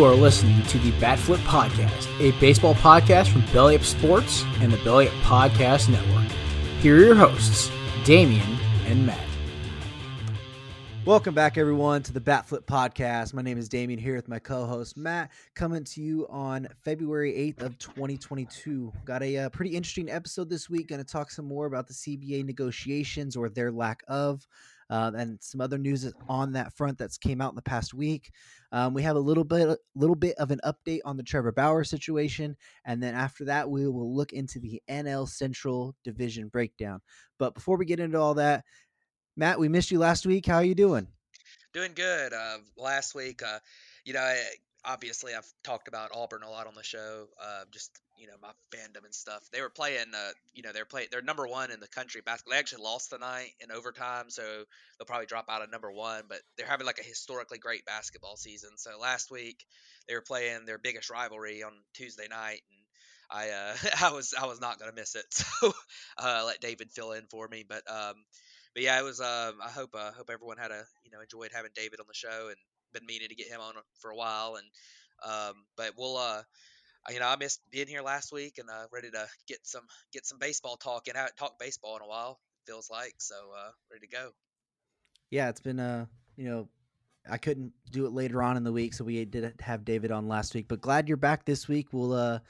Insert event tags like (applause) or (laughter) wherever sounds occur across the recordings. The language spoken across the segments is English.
You are listening to the Batflip Podcast, a baseball podcast from Belly Up Sports and the Belly Up Podcast Network. Here are your hosts, Damian and Matt. Welcome back, everyone, to the Batflip Podcast. My name is Damian here with my co-host Matt, coming to you on February 8th of 2022. Got a uh, pretty interesting episode this week. Going to talk some more about the CBA negotiations or their lack of uh, and some other news on that front that's came out in the past week. Um, we have a little bit, little bit of an update on the Trevor Bauer situation, and then after that, we will look into the NL Central Division breakdown. But before we get into all that, Matt, we missed you last week. How are you doing? Doing good. Uh, last week, uh, you know, obviously I've talked about Auburn a lot on the show. Uh, just you know my fandom and stuff. They were playing. Uh, you know they're playing. They're number one in the country basketball. They actually lost tonight in overtime, so they'll probably drop out of number one. But they're having like a historically great basketball season. So last week they were playing their biggest rivalry on Tuesday night, and I uh, (laughs) I was I was not gonna miss it. (laughs) So uh, let David fill in for me. But um, but yeah, it was. Um, I hope uh, hope everyone had a you know enjoyed having David on the show and been meaning to get him on for a while, and um, but we'll uh, you know, I missed being here last week and uh, ready to get some get some baseball talk and I haven't talked baseball in a while. Feels like so uh, ready to go. Yeah, it's been uh, you know, I couldn't do it later on in the week, so we didn't have David on last week. But glad you're back this week. We'll uh,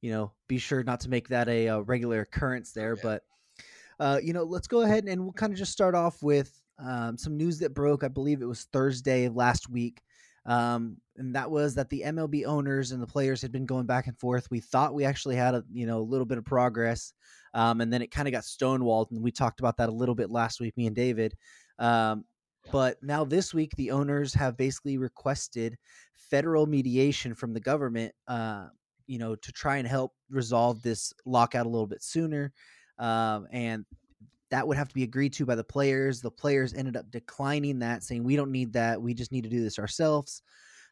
you know, be sure not to make that a, a uh, regular occurrence there. But uh, you know, let's go ahead and we'll kind of just start off with um, some news that broke. I believe it was Thursday of last week. Um, and that was that the MLB owners and the players had been going back and forth. We thought we actually had a you know a little bit of progress, um, and then it kind of got stonewalled. And we talked about that a little bit last week, me and David. Um, but now this week, the owners have basically requested federal mediation from the government, uh, you know, to try and help resolve this lockout a little bit sooner. Um, and that would have to be agreed to by the players. The players ended up declining that, saying, We don't need that. We just need to do this ourselves.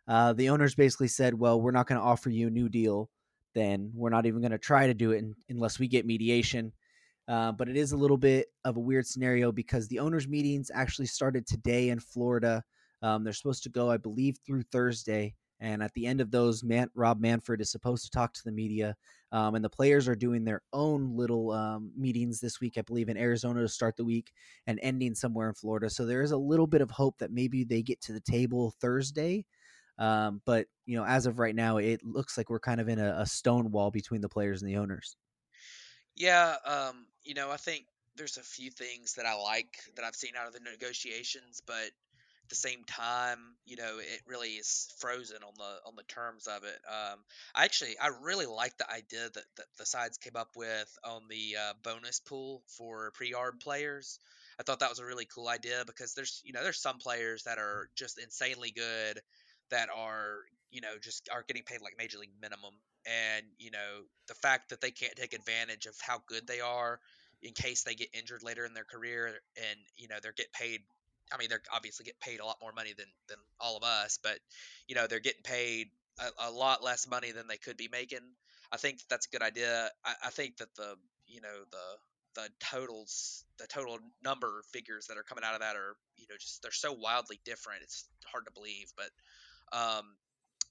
Uh, the owners basically said, Well, we're not going to offer you a new deal. Then we're not even going to try to do it in, unless we get mediation. Uh, but it is a little bit of a weird scenario because the owners' meetings actually started today in Florida. Um, they're supposed to go, I believe, through Thursday. And at the end of those, Man- Rob Manfred is supposed to talk to the media. Um, and the players are doing their own little um, meetings this week, I believe, in Arizona to start the week and ending somewhere in Florida. So there is a little bit of hope that maybe they get to the table Thursday. Um, but, you know, as of right now, it looks like we're kind of in a, a stone wall between the players and the owners. Yeah. Um, you know, I think there's a few things that I like that I've seen out of the negotiations, but the same time, you know, it really is frozen on the on the terms of it. Um, I actually I really like the idea that, that the sides came up with on the uh, bonus pool for pre-arb players. I thought that was a really cool idea because there's you know there's some players that are just insanely good that are you know just are getting paid like major league minimum and you know the fact that they can't take advantage of how good they are in case they get injured later in their career and you know they're get paid I mean, they're obviously get paid a lot more money than than all of us, but you know they're getting paid a, a lot less money than they could be making. I think that's a good idea. I, I think that the you know the the totals, the total number figures that are coming out of that are you know just they're so wildly different. It's hard to believe, but um,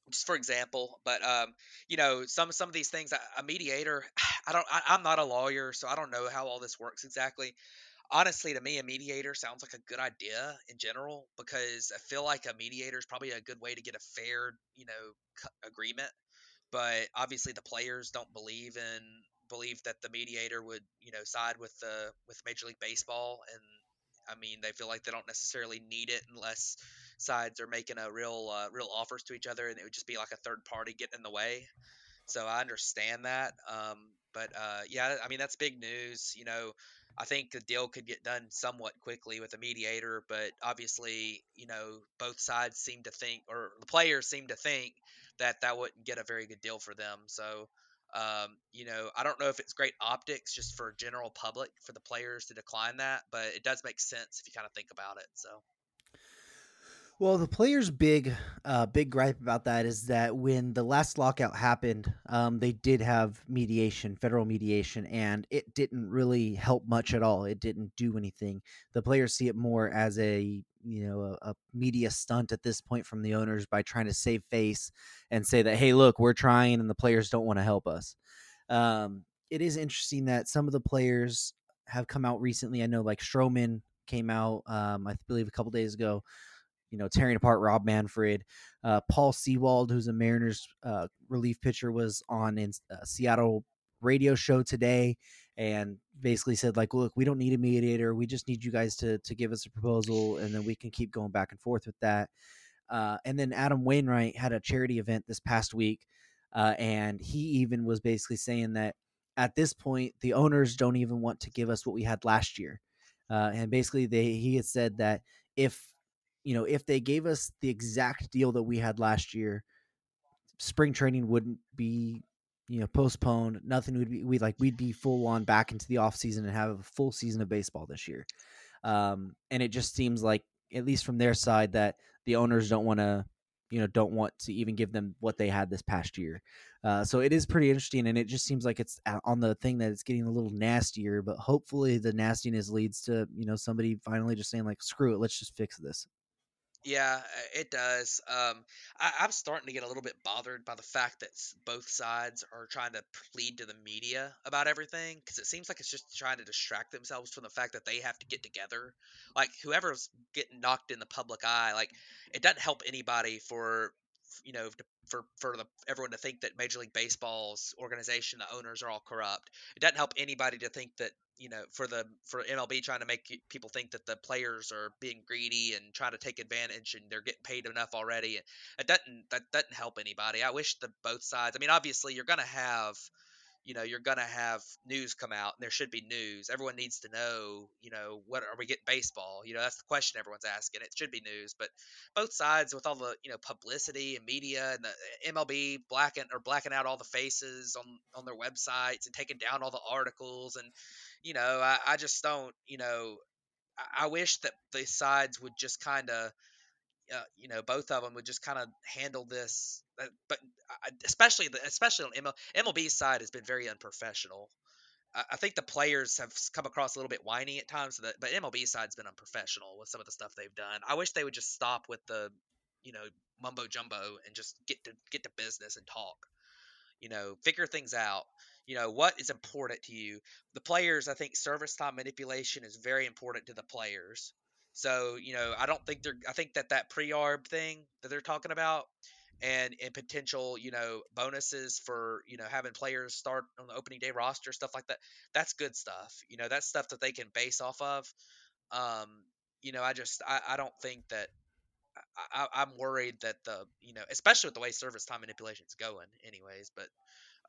just for example but um, you know some some of these things a, mediator (sighs) i don't I, am not a lawyer so i don't know how all this works exactly honestly to me a mediator sounds like a good idea in general because i feel like a mediator is probably a good way to get a fair you know agreement but obviously the players don't believe in believe that the mediator would you know side with the with major league baseball and i mean they feel like they don't necessarily need it unless sides are making a real uh, real offers to each other and it would just be like a third party getting in the way so i understand that um, but uh, yeah i mean that's big news you know I think the deal could get done somewhat quickly with a mediator, but obviously, you know, both sides seem to think, or the players seem to think that that wouldn't get a very good deal for them. So, um, you know, I don't know if it's great optics just for general public for the players to decline that, but it does make sense if you kind of think about it. So. Well, the players' big, uh, big gripe about that is that when the last lockout happened, um, they did have mediation, federal mediation, and it didn't really help much at all. It didn't do anything. The players see it more as a you know a, a media stunt at this point from the owners by trying to save face and say that hey, look, we're trying, and the players don't want to help us. Um, it is interesting that some of the players have come out recently. I know like Stroman came out, um, I believe, a couple days ago you know, tearing apart Rob Manfred. Uh, Paul Sewald, who's a Mariners uh, relief pitcher, was on in uh, Seattle radio show today and basically said like look we don't need a mediator we just need you guys to to give us a proposal and then we can keep going back and forth with that uh, and then adam wainwright had a charity event this past week uh, and he even was basically saying that at this point the owners don't even want to give us what we had last year uh, and basically they he had said that if you know, if they gave us the exact deal that we had last year, spring training wouldn't be, you know, postponed. Nothing would be we like we'd be full on back into the off season and have a full season of baseball this year. Um, and it just seems like, at least from their side, that the owners don't want to, you know, don't want to even give them what they had this past year. Uh, so it is pretty interesting, and it just seems like it's on the thing that it's getting a little nastier. But hopefully, the nastiness leads to you know somebody finally just saying like, "Screw it, let's just fix this." Yeah, it does. Um, I, I'm starting to get a little bit bothered by the fact that both sides are trying to plead to the media about everything because it seems like it's just trying to distract themselves from the fact that they have to get together. Like whoever's getting knocked in the public eye, like it doesn't help anybody for you know for for the everyone to think that Major League Baseball's organization, the owners are all corrupt. It doesn't help anybody to think that you know for the for MLB trying to make people think that the players are being greedy and trying to take advantage and they're getting paid enough already. It doesn't that doesn't help anybody. I wish that both sides. I mean, obviously you're going to have you know you're to have news come out and there should be news. Everyone needs to know you know what are we getting baseball? You know that's the question everyone's asking. It should be news but both sides with all the you know publicity and media and the eh, mlb blacking or blacking out all the faces on on their websites and taking down all the articles and you know i, I just don't you know I, I wish that the sides would just kind of uh, you know, both of them would just kind of handle this. Uh, but especially the especially on ML, MLB's side has been very unprofessional. I, I think the players have come across a little bit whiny at times, but MLB side's been unprofessional with some of the stuff they've done. I wish they would just stop with the, you know, mumbo jumbo and just get to get to business and talk. You know, figure things out you know what is important to you the players i think service time manipulation is very important to the players so, you know, I don't think they're, I think that that pre arb thing that they're talking about and, and potential, you know, bonuses for, you know, having players start on the opening day roster, stuff like that, that's good stuff. You know, that's stuff that they can base off of. Um, you know, I just, I, I don't think that, I, I'm worried that the, you know, especially with the way service time manipulation is going, anyways. But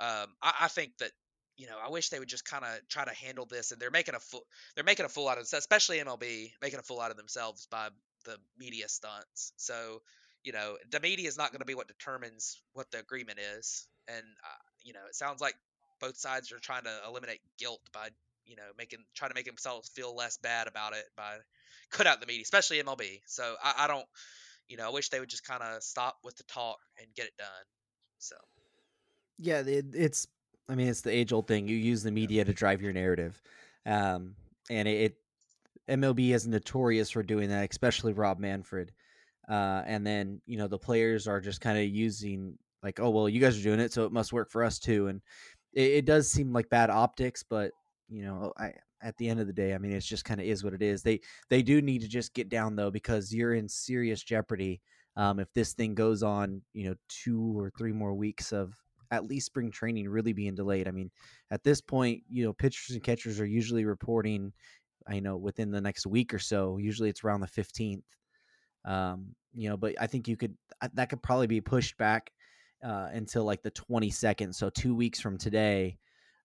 um, I, I think that you know, I wish they would just kind of try to handle this, and they're making a fool, they're making a fool out of, especially MLB, making a fool out of themselves by the media stunts. So, you know, the media is not going to be what determines what the agreement is, and uh, you know, it sounds like both sides are trying to eliminate guilt by, you know, making trying to make themselves feel less bad about it by cut out the media, especially MLB. So I, I don't, you know, I wish they would just kind of stop with the talk and get it done. So. Yeah, it, it's I mean, it's the age old thing. You use the media to drive your narrative, um, and it, it, MLB is notorious for doing that, especially Rob Manfred. Uh, and then you know the players are just kind of using like, oh well, you guys are doing it, so it must work for us too. And it, it does seem like bad optics, but you know, I at the end of the day, I mean, it's just kind of is what it is. They they do need to just get down though because you're in serious jeopardy um, if this thing goes on, you know, two or three more weeks of at least spring training really being delayed. I mean, at this point, you know, pitchers and catchers are usually reporting, I know, within the next week or so. Usually it's around the 15th. Um, you know, but I think you could, uh, that could probably be pushed back uh, until like the 22nd. So two weeks from today.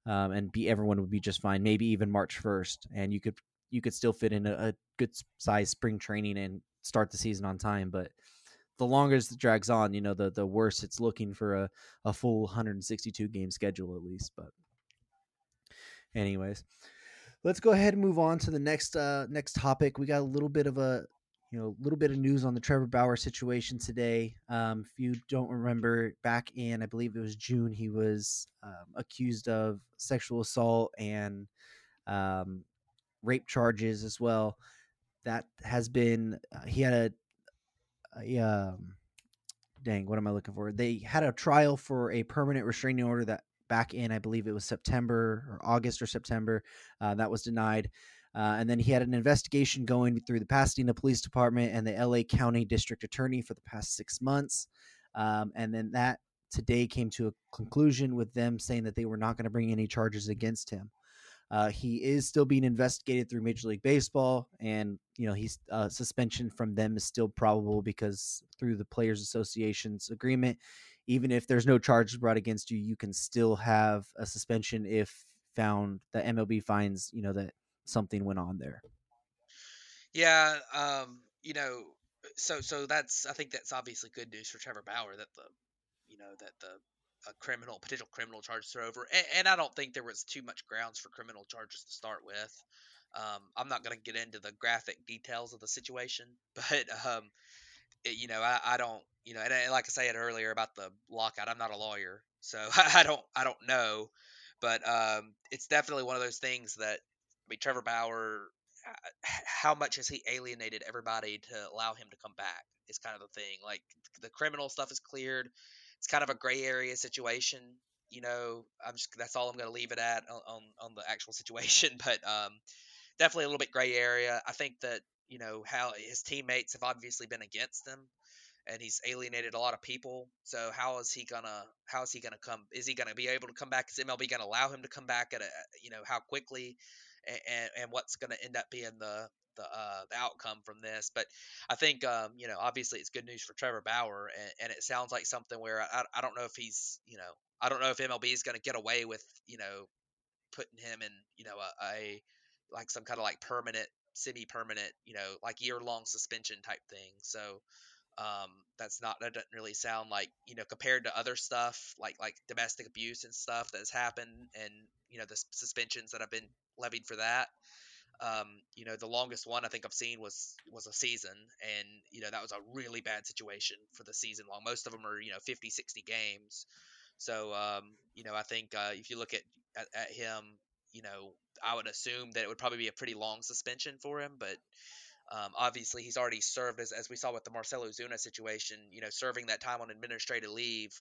Um, and be everyone would be just fine. Maybe even March 1st. And you could, you could still fit in a, a good size spring training and start the season on time. But, the longer it drags on, you know, the the worse it's looking for a, a full 162 game schedule at least. But anyways, let's go ahead and move on to the next uh next topic. We got a little bit of a you know, a little bit of news on the Trevor Bauer situation today. Um, if you don't remember, back in I believe it was June, he was um, accused of sexual assault and um, rape charges as well. That has been uh, he had a, um, dang, what am I looking for? They had a trial for a permanent restraining order that back in I believe it was September or August or September uh, that was denied. Uh, and then he had an investigation going through the Pasadena Police Department and the LA County District Attorney for the past six months. Um, and then that today came to a conclusion with them saying that they were not going to bring any charges against him. Uh, he is still being investigated through Major League Baseball, and you know he's uh, suspension from them is still probable because through the Players Association's agreement, even if there's no charges brought against you, you can still have a suspension if found that MLB finds you know that something went on there. Yeah, um, you know, so so that's I think that's obviously good news for Trevor Bauer that the you know that the a criminal potential criminal charges over, and, and I don't think there was too much grounds for criminal charges to start with. Um, I'm not going to get into the graphic details of the situation, (laughs) but um, it, you know, I, I don't, you know, and, and like I said earlier about the lockout, I'm not a lawyer, so (laughs) I don't, I don't know, but um, it's definitely one of those things that I mean, Trevor Bauer, uh, how much has he alienated everybody to allow him to come back? Is kind of the thing. Like the criminal stuff is cleared. It's kind of a gray area situation. You know, I'm just that's all I'm going to leave it at on, on, the actual situation. (laughs) But um, definitely a little bit gray area. I think that you know how his teammates have obviously been against him and he's alienated a lot of people. So how is he gonna how is he gonna come? Is he gonna be able to come back? Is MLB gonna allow him to come back at a you know how quickly? and, and what's going to end up being the the, uh, the outcome from this. But I think um, you know obviously it's good news for Trevor Bauer, and, and it sounds like something where I, I don't know if he's you know I don't know if MLB is going to get away with you know putting him in you know a, a like some kind of like permanent semi-permanent you know like year-long suspension type thing so um, that's not that doesn't really sound like you know compared to other stuff like like domestic abuse and stuff that has happened and you know the suspensions that have been levied for that um, you know the longest one i think i've seen was was a season and you know that was a really bad situation for the season long most of them are you know 50 60 games so um, you know i think uh, if you look at, at, at him you know i would assume that it would probably be a pretty long suspension for him but um, obviously, he's already served as, as we saw with the Marcell Ozuna situation. You know, serving that time on administrative leave.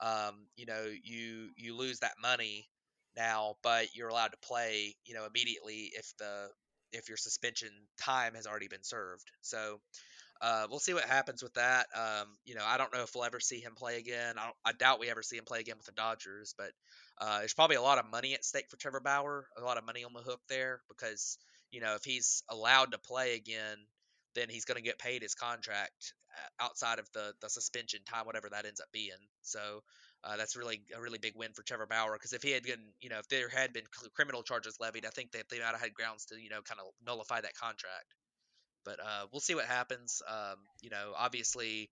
Um, you know, you you lose that money now, but you're allowed to play. You know, immediately if the if your suspension time has already been served. So uh, we'll see what happens with that. Um, you know, I don't know if we'll ever see him play again. I, I doubt we ever see him play again with the Dodgers, but uh, there's probably a lot of money at stake for Trevor Bauer, a lot of money on the hook there because you know, if he's allowed to play again, then he's going to get paid his contract uh, outside of the the suspension time, whatever that ends up being. So uh, that's really a really big win for Trevor Bauer because if he had been, you know, if there had been criminal charges levied, I think that they might have had grounds to, you know, kind of nullify that contract. But uh, we'll see what happens. Um, you know, obviously,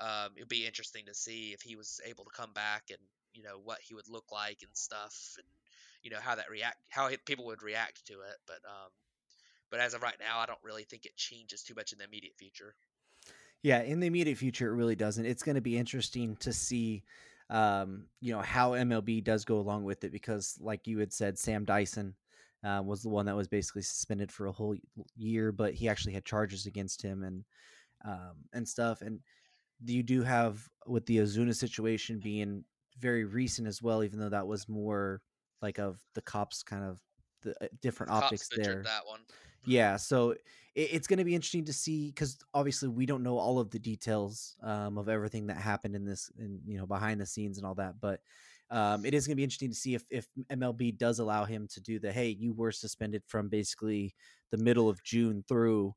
um, it'd be interesting to see if he was able to come back and you know what he would look like and stuff, and you know how that react, how people would react to it. But um, but as of right now, I don't really think it changes too much in the immediate future. Yeah, in the immediate future, it really doesn't. It's going to be interesting to see, um, you know, how MLB does go along with it because, like you had said, Sam Dyson uh, was the one that was basically suspended for a whole year, but he actually had charges against him and um, and stuff. And you do have with the Ozuna situation being very recent as well, even though that was more like of the cops kind of the uh, different the optics there. That one. Yeah, so it, it's going to be interesting to see because obviously we don't know all of the details um, of everything that happened in this, and you know, behind the scenes and all that. But um, it is going to be interesting to see if if MLB does allow him to do the hey, you were suspended from basically the middle of June through,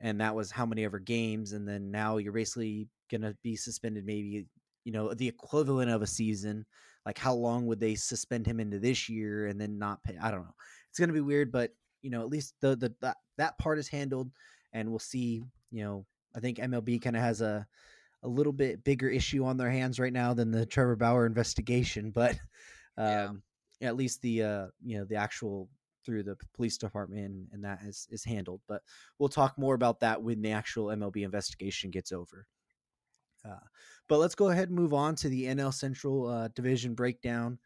and that was how many ever games, and then now you're basically going to be suspended maybe you know the equivalent of a season like how long would they suspend him into this year and then not pay i don't know it's going to be weird but you know, at least the the that, that part is handled, and we'll see. You know, I think MLB kind of has a a little bit bigger issue on their hands right now than the Trevor Bauer investigation, (laughs) but um, yeah. at least the uh, you know the actual through the police department, and that is is handled. But we'll talk more about that when the actual MLB investigation gets over. Uh, but let's go ahead and move on to the NL Central uh, division breakdown.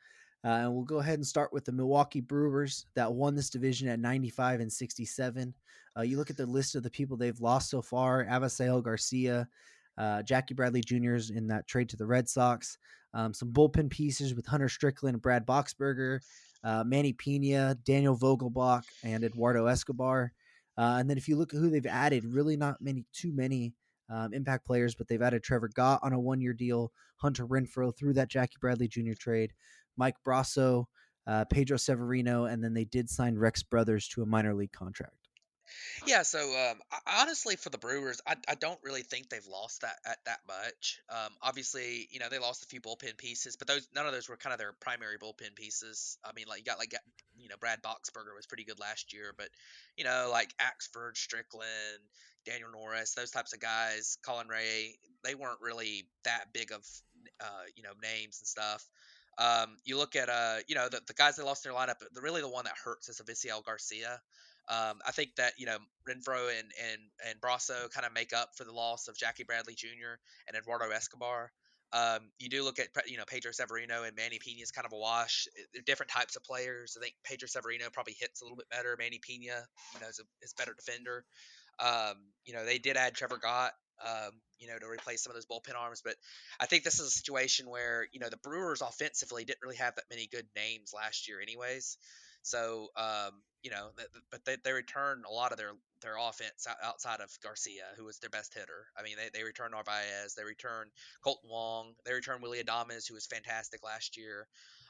Uh, and we'll go ahead and start with the Milwaukee Brewers that won this division at 95 and 67. Uh, you look at the list of the people they've lost so far Avisail Garcia, uh, Jackie Bradley Jr.'s in that trade to the Red Sox, um, some bullpen pieces with Hunter Strickland, Brad Boxberger, uh, Manny Pena, Daniel Vogelbach, and Eduardo Escobar. Uh, and then if you look at who they've added, really not many, too many um, impact players, but they've added Trevor Gott on a one year deal, Hunter Renfroe through that Jackie Bradley Jr. trade, Mike Brosseau, uh, Pedro Severino, and then they did sign Rex Brothers to a minor league contract. Yeah, so um, honestly, for the Brewers, I, I don't really think they've lost that at that much. Um, obviously, you know they lost a few bullpen pieces, but those none of those were kind of their primary bullpen pieces. I mean, like you got like you know Brad Boxberger was pretty good last year, but you know like Axford, Strickland, Daniel Norris, those types of guys, Colin Rea, they weren't really that big of uh, you know names and stuff. Um, you look at uh, you know the, the guys that lost their lineup. The, really the one that hurts is Avisail Garcia. Um, I think that you know Renfroe and and and Brosseau kind of make up for the loss of Jackie Bradley Jr. and Eduardo Escobar. Um, you do look at you know Pedro Severino and Manny Pena is kind of a wash. They're different types of players. I think Pedro Severino probably hits a little bit better. Manny Pena, you know, is a, is better defender. Um, you know, they did add Trevor Gott, um, you know, to replace some of those bullpen arms. But I think this is a situation where, you know, the Brewers offensively didn't really have that many good names last year, anyways. So, um, you know, but they, they returned a lot of their their offense outside of Garcia, who was their best hitter. I mean, they, they returned Narvaez, they returned Kolten Wong, they returned Willy Adames, who was fantastic last year.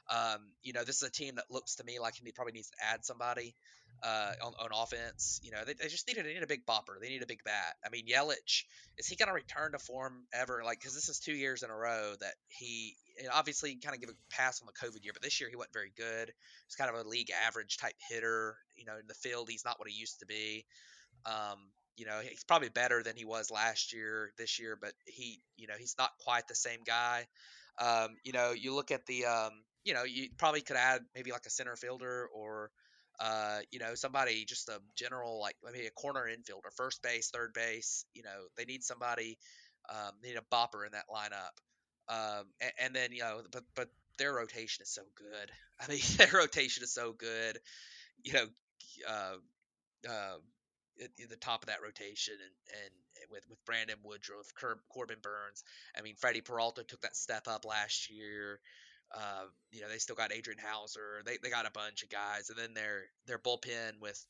Um, you know, this is a team that looks to me like he probably needs to add somebody uh, on, on offense. You know, they, they just need a, they need a big bopper. They need a big bat. I mean, Yelich is he going to return to form ever? Like, because this is two years in a row that he obviously kind of give a pass on the COVID year, but this year he wasn't very good. He's kind of a league average type hitter. You know, in the field, he's not what he used to be. Um, you know, he's probably better than he was last year, this year, but he, you know, he's not quite the same guy. Um, you know, you look at the, um, you know, you probably could add maybe like a center fielder or uh, you know, somebody just a general like maybe a corner infielder, first base, third base. You know, they need somebody, um, they need a bopper in that lineup. Um, and, and, then you know, but but their rotation is so good. (laughs) I mean, (laughs) their rotation is so good. You know, uh, uh, the top of that rotation, and and with with Brandon Woodruff, Corbin Burnes. I mean, Freddy Peralta took that step up last year. Uh, you know, they still got Adrian Houser. They they got a bunch of guys, and then their their bullpen with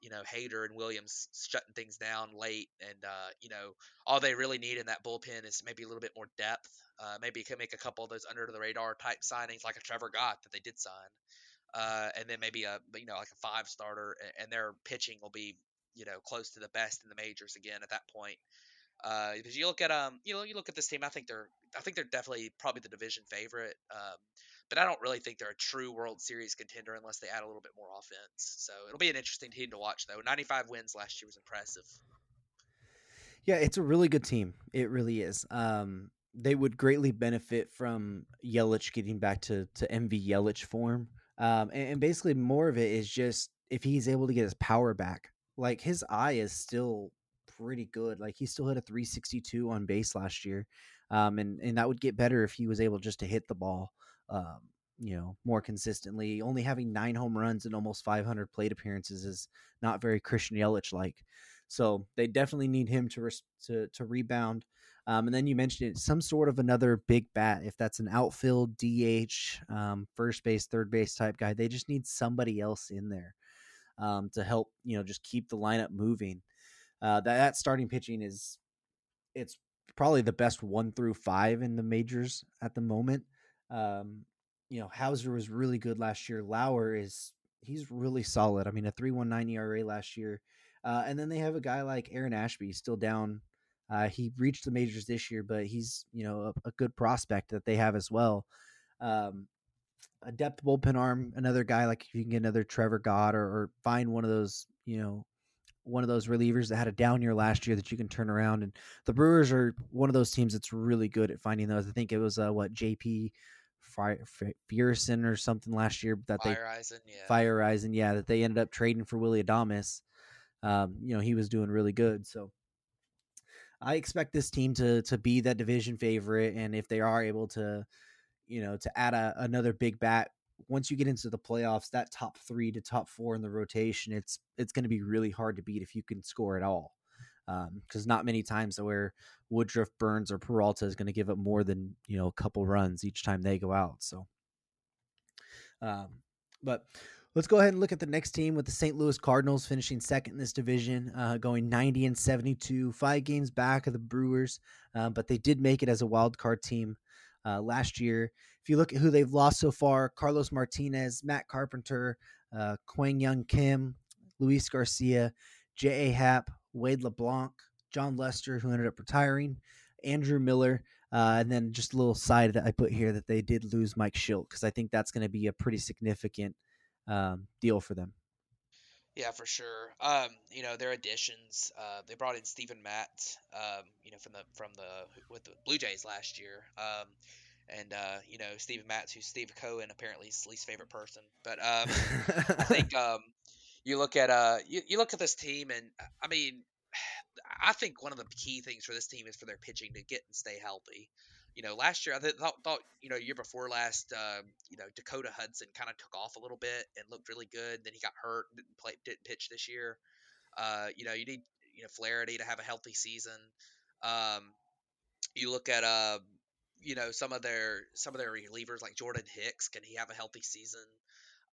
you know Hader and Williams shutting things down late, and uh, you know all they really need in that bullpen is maybe a little bit more depth. Uh, maybe can make a couple of those under the radar type signings like a Trevor Gott that they did sign, uh, and then maybe a you know like a five starter, and their pitching will be you know close to the best in the majors again at that point. Uh, because you look at um, you know, you look at this team. I think they're, I think they're definitely probably the division favorite. Um, but I don't really think they're a true World Series contender unless they add a little bit more offense. So it'll be an interesting team to watch, though. 95 wins last year was impressive. Yeah, it's a really good team. It really is. Um, they would greatly benefit from Yelich getting back to to MV Yelich form. Um, and, and basically, more of it is just if he's able to get his power back. Like his eye is still pretty good. Like he still hit a 362 on base last year, um, and and that would get better if he was able just to hit the ball, um, you know, more consistently. Only having nine home runs and almost 500 plate appearances is not very Christian Yelich like. So they definitely need him to res- to to rebound. Um, and then you mentioned it, some sort of another big bat. If that's an outfield DH, um, first base, third base type guy, they just need somebody else in there um, to help you know just keep the lineup moving. Uh, that, that starting pitching is it's probably the best one through five in the majors at the moment. Um, you know, Houser was really good last year. Lauer is he's really solid. I mean, a three one nine ERA last year, uh, and then they have a guy like Aaron Ashby still down. Uh, he reached the majors this year, but he's you know a, a good prospect that they have as well. Um, a depth bullpen arm, another guy like if you can get another Trevor Gott or, or find one of those you know one of those relievers that had a down year last year that you can turn around. And the Brewers are one of those teams that's really good at finding those. I think it was uh, what JP Fire Fearson or something last year that Fire they Eisen, yeah. Feyereisen, yeah, that they ended up trading for Willy Adames. Um, you know, he was doing really good. So I expect this team to to be that division favorite, and if they are able to, you know, to add a, another big bat once you get into the playoffs, that top three to top four in the rotation, it's it's going to be really hard to beat if you can score at all. Because um, not many times where Woodruff, Burnes, or Peralta is going to give up more than you know a couple runs each time they go out. So, um, but let's go ahead and look at the next team with the St. Louis Cardinals finishing second in this division, uh, going 90 and 72, five games back of the Brewers, uh, but they did make it as a wild card team uh, last year. If you look at who they've lost so far, Carlos Martinez, Matt Carpenter, uh, Kwang Hyun Kim, Luis Garcia, J.A. Happ, Wade LeBlanc, Jon Lester, who ended up retiring, Andrew Miller, uh, and then just a little side that I put here that they did lose Mike Shildt because I think that's going to be a pretty significant um, deal for them. Yeah, for sure. Um, you know, their additions. Uh, they brought in Steven Matz. Um, you know, from the from the with the Blue Jays last year. Um, and uh, you know, Steven Matz, who's Steve Cohen, apparently his least favorite person. But um, I think (laughs) um, you look at uh, you, you look at this team, and I mean, I think one of the key things for this team is for their pitching to get and stay healthy you know, last year I thought, thought you know, year before last, uh, you know, Dakota Hudson kind of took off a little bit and looked really good. Then he got hurt, didn't play, didn't pitch this year. Uh, you know, you need you know Flaherty to have a healthy season. Um, you look at uh, you know, some of their some of their relievers like Jordan Hicks, can he have a healthy season?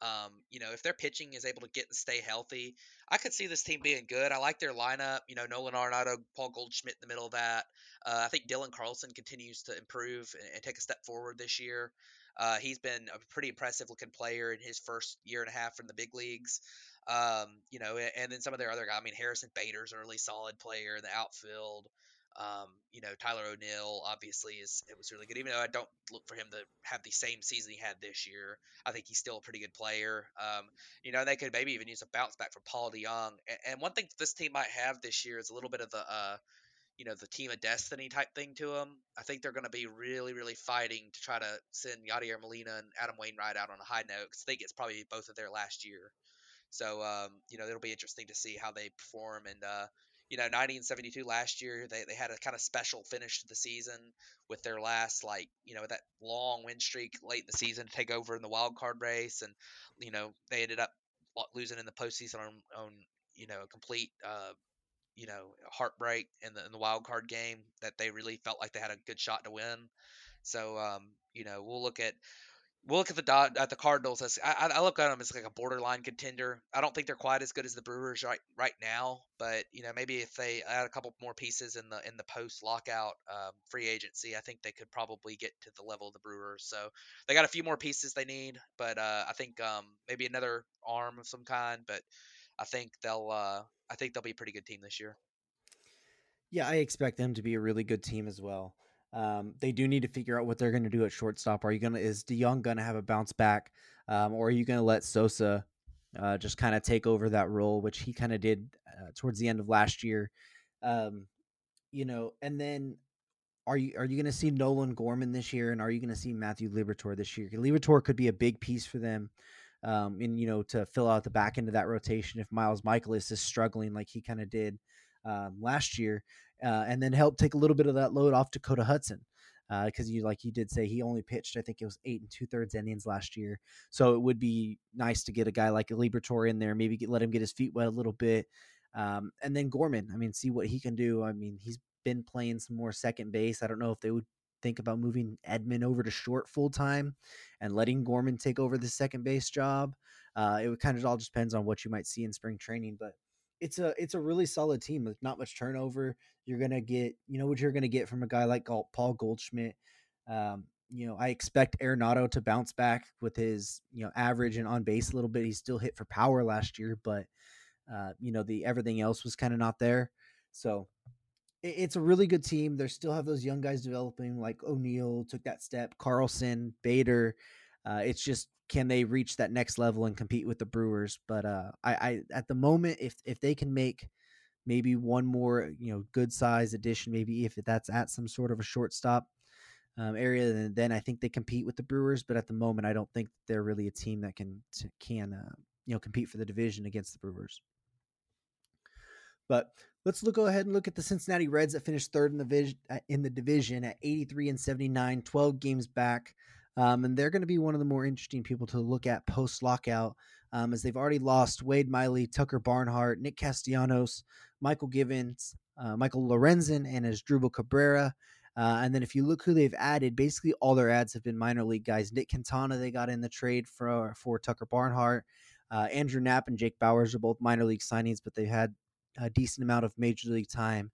Um, you know, if their pitching is able to get and stay healthy, I could see this team being good. I like their lineup. You know, Nolan Arenado, Paul Goldschmidt in the middle of that. Uh, I think Dylan Carlson continues to improve and, and take a step forward this year. Uh, he's been a pretty impressive looking player in his first year and a half in the big leagues. Um, you know, and then some of their other guys. I mean, Harrison Bader's a really solid player in the outfield. Um, you know, Tyler O'Neill obviously is it was really good. Even though I don't look for him to have the same season he had this year, I think he's still a pretty good player. Um, you know, they could maybe even use a bounce back from Paul DeJong. And, and one thing this team might have this year is a little bit of the uh, you know, the team of destiny type thing to them. I think they're going to be really, really fighting to try to send Yadier Molina and Adam Wainwright out on a high note because I think it's probably both of their last year. So, um, you know, it'll be interesting to see how they perform. And, uh, you know, 90 and 72 last year, they, they had a kind of special finish to the season with their last, like, you know, that long win streak late in the season to take over in the wild card race. And, you know, they ended up losing in the postseason on, on you know, a complete, uh, you know, heartbreak in the, in the wild card game that they really felt like they had a good shot to win. So, um, you know, we'll look at we'll look at the at the Cardinals as I, I, look at them as like a borderline contender. I don't think they're quite as good as the Brewers right right now, but you know maybe if they add a couple more pieces in the in the post lockout um, free agency, I think they could probably get to the level of the Brewers. So they got a few more pieces they need, but uh, I think um, maybe another arm of some kind. But I think they'll uh, I think they'll be a pretty good team this year. Yeah, I expect them to be a really good team as well. Um, they do need to figure out what they're going to do at shortstop. Are you going to is DeJong going to have a bounce back, um, or are you going to let Sosa uh, just kind of take over that role, which he kind of did uh, towards the end of last year? Um, you know, and then are you are you going to see Nolan Gorman this year, and are you going to see Matthew Liberatore this year? Liberatore could be a big piece for them, um, and you know to fill out the back end of that rotation if Miles Mikolas is struggling like he kind of did um, last year uh, and then help take a little bit of that load off Dakota Hudson. Because uh, you, like you did say, he only pitched, I think it was eight and two thirds innings last year. So it would be nice to get a guy like a Liberatore in there, maybe get, let him get his feet wet a little bit. Um, and then Gorman, I mean, see what he can do. I mean, he's been playing some more second base. I don't know if they would think about moving Edman over to short full time and letting Gorman take over the second base job. Uh, it would kind of all depends on what you might see in spring training, but it's a it's a really solid team with not much turnover. You're gonna get you know what you're gonna get from a guy like Paul Goldschmidt. Um, you know, I expect Arenado to bounce back with his you know average and on base a little bit. He still hit for power last year, but uh, you know the everything else was kind of not there. So it, it's a really good team. They still have those young guys developing, like O'Neill took that step, Carlson, Bader. Uh, it's just can they reach that next level and compete with the Brewers? But uh, I, I at the moment, if if they can make maybe one more you know good size addition, maybe if that's at some sort of a shortstop, um, area, then, then I think they compete with the Brewers. But at the moment, I don't think they're really a team that can can uh, you know compete for the division against the Brewers. But let's look, go ahead and look at the Cincinnati Reds that finished third in the uh, in the division at 83 and 79, 12 games back. Um, and they're going to be one of the more interesting people to look at post lockout, um, as they've already lost Wade Miley, Tucker Barnhart, Nick Castellanos, Mychal Givens, uh, Michael Lorenzen, and Asdrubal Cabrera. Uh, and then if you look who they've added, basically all their ads have been minor league guys. Nick Quintana, they got in the trade for for Tucker Barnhart. Uh, Andrew Knapp and Jake Bauers are both minor league signings, but they've had a decent amount of major league time.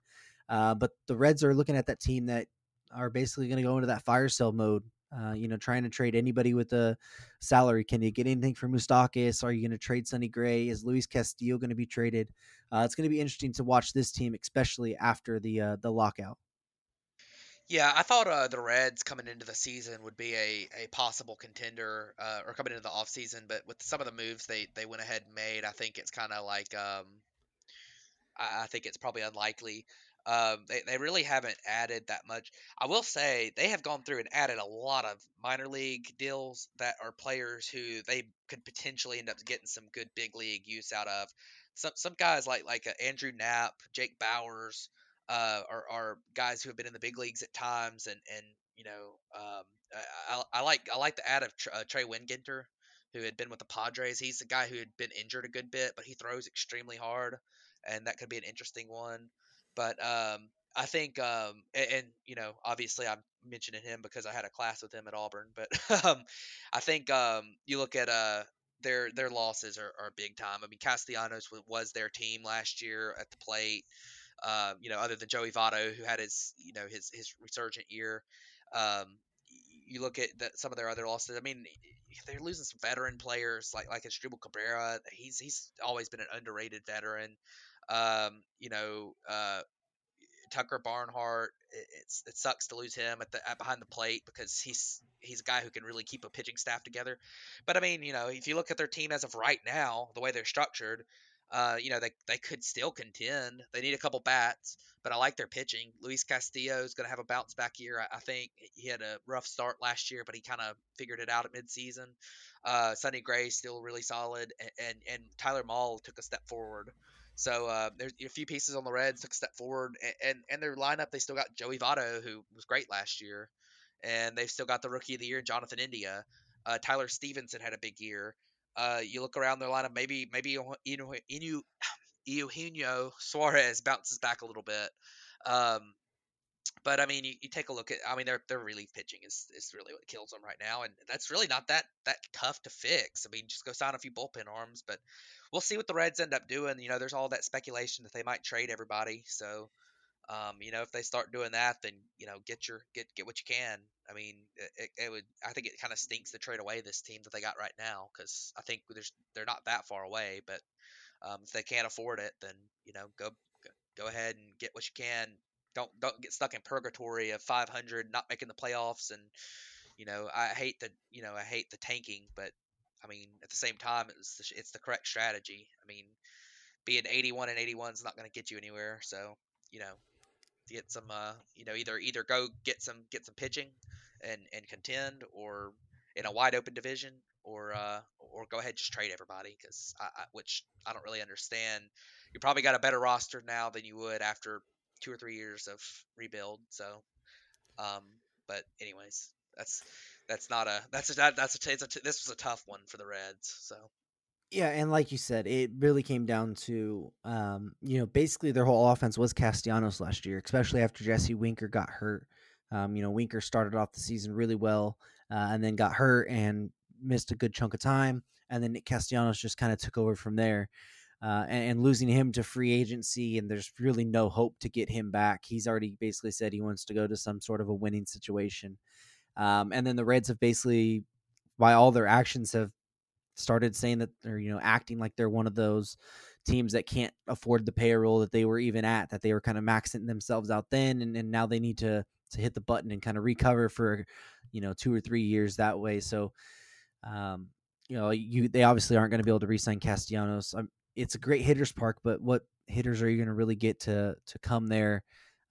Uh, but the Reds are looking at that team that are basically going to go into that fire sale mode. Uh, you know, trying to trade anybody with a salary. Can you get anything for Moustakas? Are you going to trade Sonny Gray? Is Luis Castillo going to be traded? Uh, it's going to be interesting to watch this team, especially after the uh, the lockout. Yeah, I thought uh, the Reds coming into the season would be a, a possible contender uh, or coming into the offseason, but with some of the moves they, they went ahead and made, I think it's kind of like um, I, I think it's probably unlikely. Um, they, they really haven't added that much. I will say they have gone through and added a lot of minor league deals that are players who they could potentially end up getting some good big league use out of. Some some guys like like uh, Andrew Knapp, Jake Bauers, uh, are, are guys who have been in the big leagues at times, and and you know um, I, I, like I like the add of uh, Trey Wingenter, who had been with the Padres. He's the guy who had been injured a good bit, but he throws extremely hard and that could be an interesting one. But um, I think, um, and, and, you know, obviously I'm mentioning him because I had a class with him at Auburn. But (laughs) um, I think um, you look at uh, their their losses are, are big time. I mean, Castellanos was their team last year at the plate. Um, you know, other than Joey Votto, who had his you know his his resurgent year. Um, you look at the, some of their other losses. I mean, they're losing some veteran players like like Asdrubal Cabrera. He's he's always been an underrated veteran. Um, you know, uh, Tucker Barnhart. It, it sucks to lose him at the at behind the plate because he's he's a guy who can really keep a pitching staff together. But I mean, you know, if you look at their team as of right now, the way they're structured, uh, you know, they they could still contend. They need a couple bats, but I like their pitching. Luis Castillo is going to have a bounce back year. I, I, think he had a rough start last year, but he kind of figured it out at midseason. Uh, Sonny Gray still really solid, and, and and Tyler Mahle took a step forward. So uh, there's a few pieces on the Reds took a step forward, and, and, and their lineup they still got Joey Votto who was great last year, and they've still got the Rookie of the Year Jonathan India. Uh, Tyler Stephenson had a big year. Uh, you look around their lineup, maybe maybe Inu, Inu, Eugenio Suarez bounces back a little bit. Um, but I mean, you, you, take a look at. I mean, their their relief pitching is is really what kills them right now, and that's really not that that tough to fix. I mean, just go sign a few bullpen arms, but we'll see what the Reds end up doing. You know, there's all that speculation that they might trade everybody. So, um, you know, if they start doing that, then you know, get your get get what you can. I mean, it, it would. I think it kind of stinks to trade away this team that they got right now because I think there's they're not that far away. But um, if they can't afford it, then you know, go go ahead and get what you can. Don't don't get stuck in purgatory of 500, not making the playoffs, and you know, I hate the you know I hate the tanking, but I mean, at the same time, it's the, it's the correct strategy. I mean, being 81 and 81 is not going to get you anywhere. So, you know, get some, uh, you know, either either go get some get some pitching and and contend, or in a wide open division, or uh, or go ahead just trade everybody because I, I, which I don't really understand. You probably got a better roster now than you would after two or three years of rebuild. So, um, but anyways, that's that's not a that's a that, that's a, it's a this was a tough one for the Reds. So yeah, and like you said, it really came down to um, you know basically their whole offense was Castellanos last year, especially after Jesse Winker got hurt. Um, you know, Winker started off the season really well, uh, and then got hurt and missed a good chunk of time, and then Nick Castellanos just kind of took over from there. Uh, and, and, losing him to free agency, and there's really no hope to get him back. He's already basically said he wants to go to some sort of a winning situation. Um, and then the Reds have basically, by all their actions, have started saying that they're you know acting like they're one of those teams that can't afford the payroll that they were even at that they were kind of maxing themselves out then and, and now they need to to hit the button and kind of recover for you know two or three years that way so um you know you they obviously aren't going to be able to re-sign castellanos um, it's a great hitters park but what hitters are you going to really get to to come there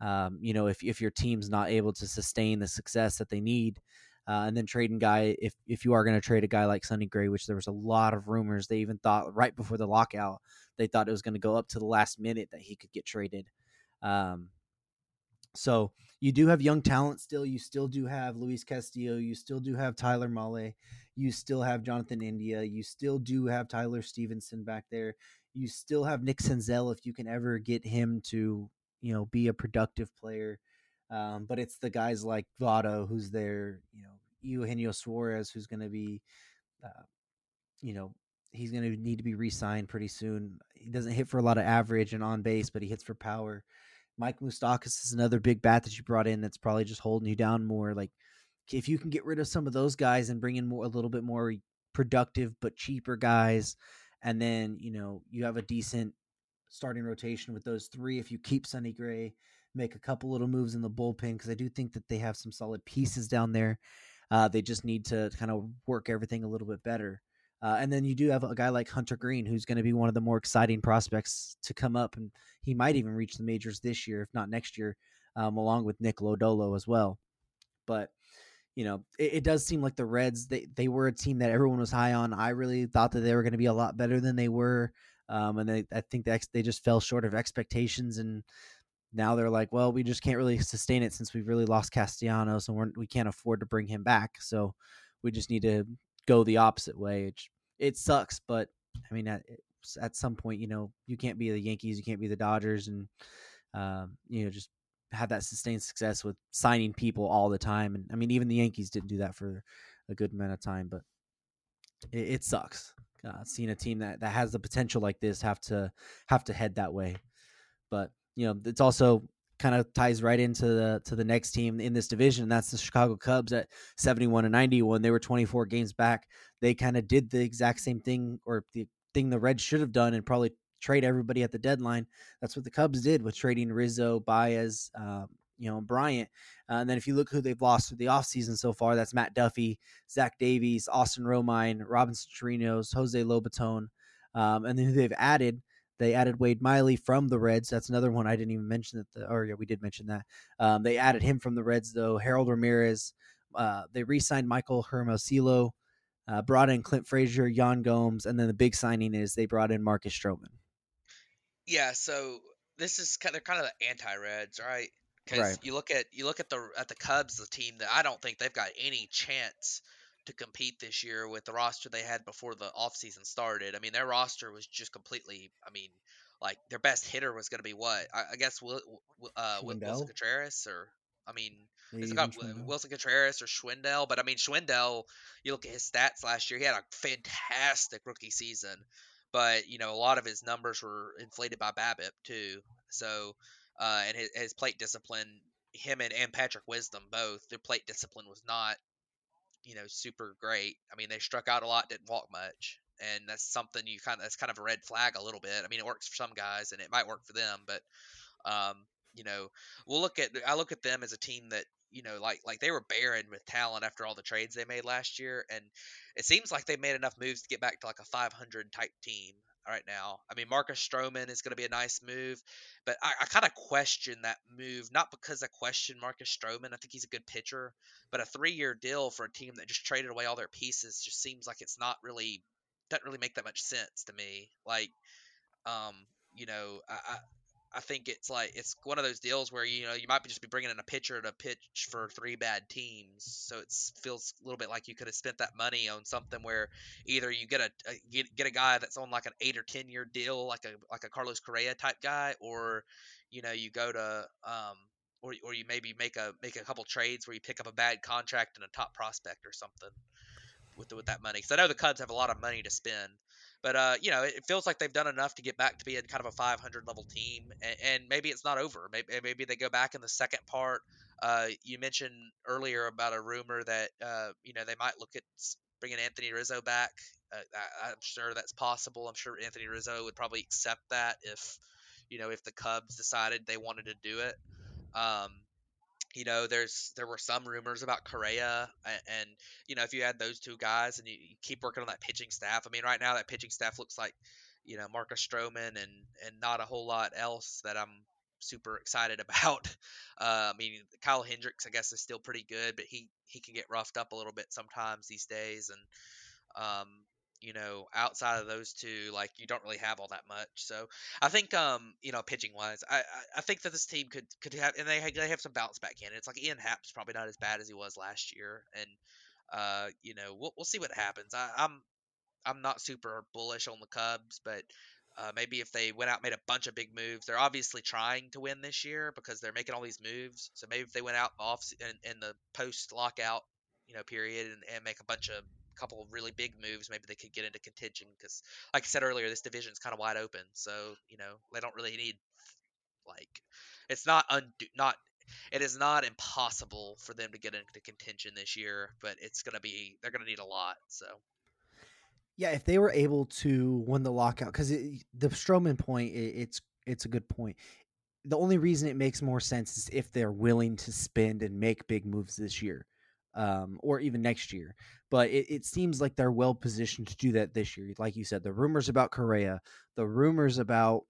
Um, you know, if if your team's not able to sustain the success that they need, uh, and then trading guy if if you are going to trade a guy like Sonny Gray, which there was a lot of rumors. They even thought right before the lockout they thought it was going to go up to the last minute that he could get traded. Um, so you do have young talent still. You still do have Luis Castillo. You still do have Tyler Mahle. You still have Jonathan India. You still do have Tyler Stephenson back there. You still have Nick Senzel if you can ever get him to, you know, be a productive player. Um, but it's the guys like Votto who's there, you know, Eugenio Suarez who's going to be, uh, you know, he's going to need to be re-signed pretty soon. He doesn't hit for a lot of average and on base, but he hits for power. Mike Moustakas is another big bat that you brought in that's probably just holding you down more. Like if you can get rid of some of those guys and bring in more a little bit more productive but cheaper guys, and then you know you have a decent starting rotation with those three. If you keep Sonny Gray, make a couple little moves in the bullpen because I do think that they have some solid pieces down there. Uh, they just need to kind of work everything a little bit better. Uh, and then you do have a guy like Hunter Greene, who's going to be one of the more exciting prospects to come up, and he might even reach the majors this year, if not next year, um, along with Nick Lodolo as well. But you know, it, it, does seem like the Reds they they were a team that everyone was high on. I really thought that they were going to be a lot better than they were, um, and they, I think that they just fell short of expectations. And now they're like, well, we just can't really sustain it since we've really lost Castellanos, and we're, we can't afford to bring him back. So we just need to go the opposite way. It, it sucks, but I mean, at, at some point, you know, you can't be the Yankees, you can't be the Dodgers, and um, you know, just have that sustained success with signing people all the time. And I mean, even the Yankees didn't do that for a good amount of time, but it, it sucks. Uh, seeing a team that, that has the potential like this have to have to head that way. But you know, it's also kind of ties right into the to the next team in this division. That's the Chicago Cubs at 71 and 90 when they were 24 games back. They kind of did the exact same thing or the thing the Reds should have done and probably trade everybody at the deadline. That's what the Cubs did with trading Rizzo, Baez, um, you know, Bryant. Uh, and then if you look who they've lost through the offseason so far, that's Matt Duffy, Zach Davies, Austin Romine, Robinson Chirinos, Jose Lobaton. Um, and then who they've added – they added Wade Miley from the Reds. That's another one I didn't even mention that. The, or yeah, we did mention that. Um, they added him from the Reds though. Harold Ramirez. Uh, they re-signed Michael Hermosillo, uh, brought in Clint Frazier, Yan Gomes, and then the big signing is they brought in Marcus Stroman. Yeah, so this is kind of, they're kind of the anti-Reds, right? Because right. you look at you look at the at the Cubs, the team that I don't think they've got any chance to compete this year with the roster they had before the offseason started. I mean, their roster was just completely. I mean, like their best hitter was going to be what? I, I guess uh, Willson Contreras or I mean, it's got Willson Contreras or Schwindel, but I mean Schwindel. You look at his stats last year; he had a fantastic rookie season, but you know a lot of his numbers were inflated by BABIP too. So, uh, and his, his plate discipline, him and, and Patrick Wisdom both, their plate discipline was not you know, super great. I mean, they struck out a lot, didn't walk much, and that's something you kind of that's kind of a red flag a little bit. I mean, it works for some guys, and it might work for them, but um, you know, we'll look at I look at them as a team that you know, like like they were barren with talent after all the trades they made last year, and it seems like they made enough moves to get back to like a 500 type team right now. I mean, Marcus Stroman is going to be a nice move, but I, I kind of question that move. Not because I question Marcus Stroman. I think he's a good pitcher, but a three-year deal for a team that just traded away all their pieces just seems like it's not really doesn't really make that much sense to me. Like, um, you know, I, I think it's like it's one of those deals where you know you might be just be bringing in a pitcher to pitch for three bad teams, so it feels a little bit like you could have spent that money on something where either you get a, a get, get a guy that's on like an eight or ten year deal, like a like a Carlos Correa type guy, or you know you go to um or or you maybe make a make a couple trades where you pick up a bad contract and a top prospect or something with the, with that money. Because I know the Cubs have a lot of money to spend. But uh, you know, it feels like they've done enough to get back to being kind of a 500 level team, and, and maybe it's not over. Maybe maybe they go back in the second part. Uh, you mentioned earlier about a rumor that uh, you know they might look at bringing Anthony Rizzo back. Uh, I, am sure that's possible. I'm sure Anthony Rizzo would probably accept that if you know if the Cubs decided they wanted to do it. Um, you know, there's there were some rumors about Correa, and, and you know, if you add those two guys and you, you, keep working on that pitching staff, I mean, right now that pitching staff looks like, you know, Marcus Stroman and and not a whole lot else that I'm super excited (laughs) about. Uh, I mean, Kyle Hendricks, I guess, is still pretty good, but he he can get roughed up a little bit sometimes these days. And um, you know, outside of those two, like you don't really have all that much. So I think, um, you know, pitching wise, I, I, think that this team could could have, and they they have some bounce back candidates. Like Ian Happ's probably not as bad as he was last year, and uh, you know, we'll we'll see what happens. I, I'm I'm not super bullish on the Cubs, but uh, maybe if they went out made a bunch of big moves, they're obviously trying to win this year because they're making all these moves. So maybe if they went out off in, in the post lockout, you know, period and, and make a bunch of couple of really big moves, maybe they could get into contention. Because, like I said earlier, this division is kind of wide open. So you know they don't really need like it's not undo not it is not impossible for them to get into contention this year, but it's gonna be they're gonna need a lot. So yeah, if they were able to win the lockout, because the Stroman point, it, it's it's a good point. The only reason it makes more sense is if they're willing to spend and make big moves this year, um, or even next year. But it, it seems like they're well positioned to do that this year. Like you said, the rumors about Correa, the rumors about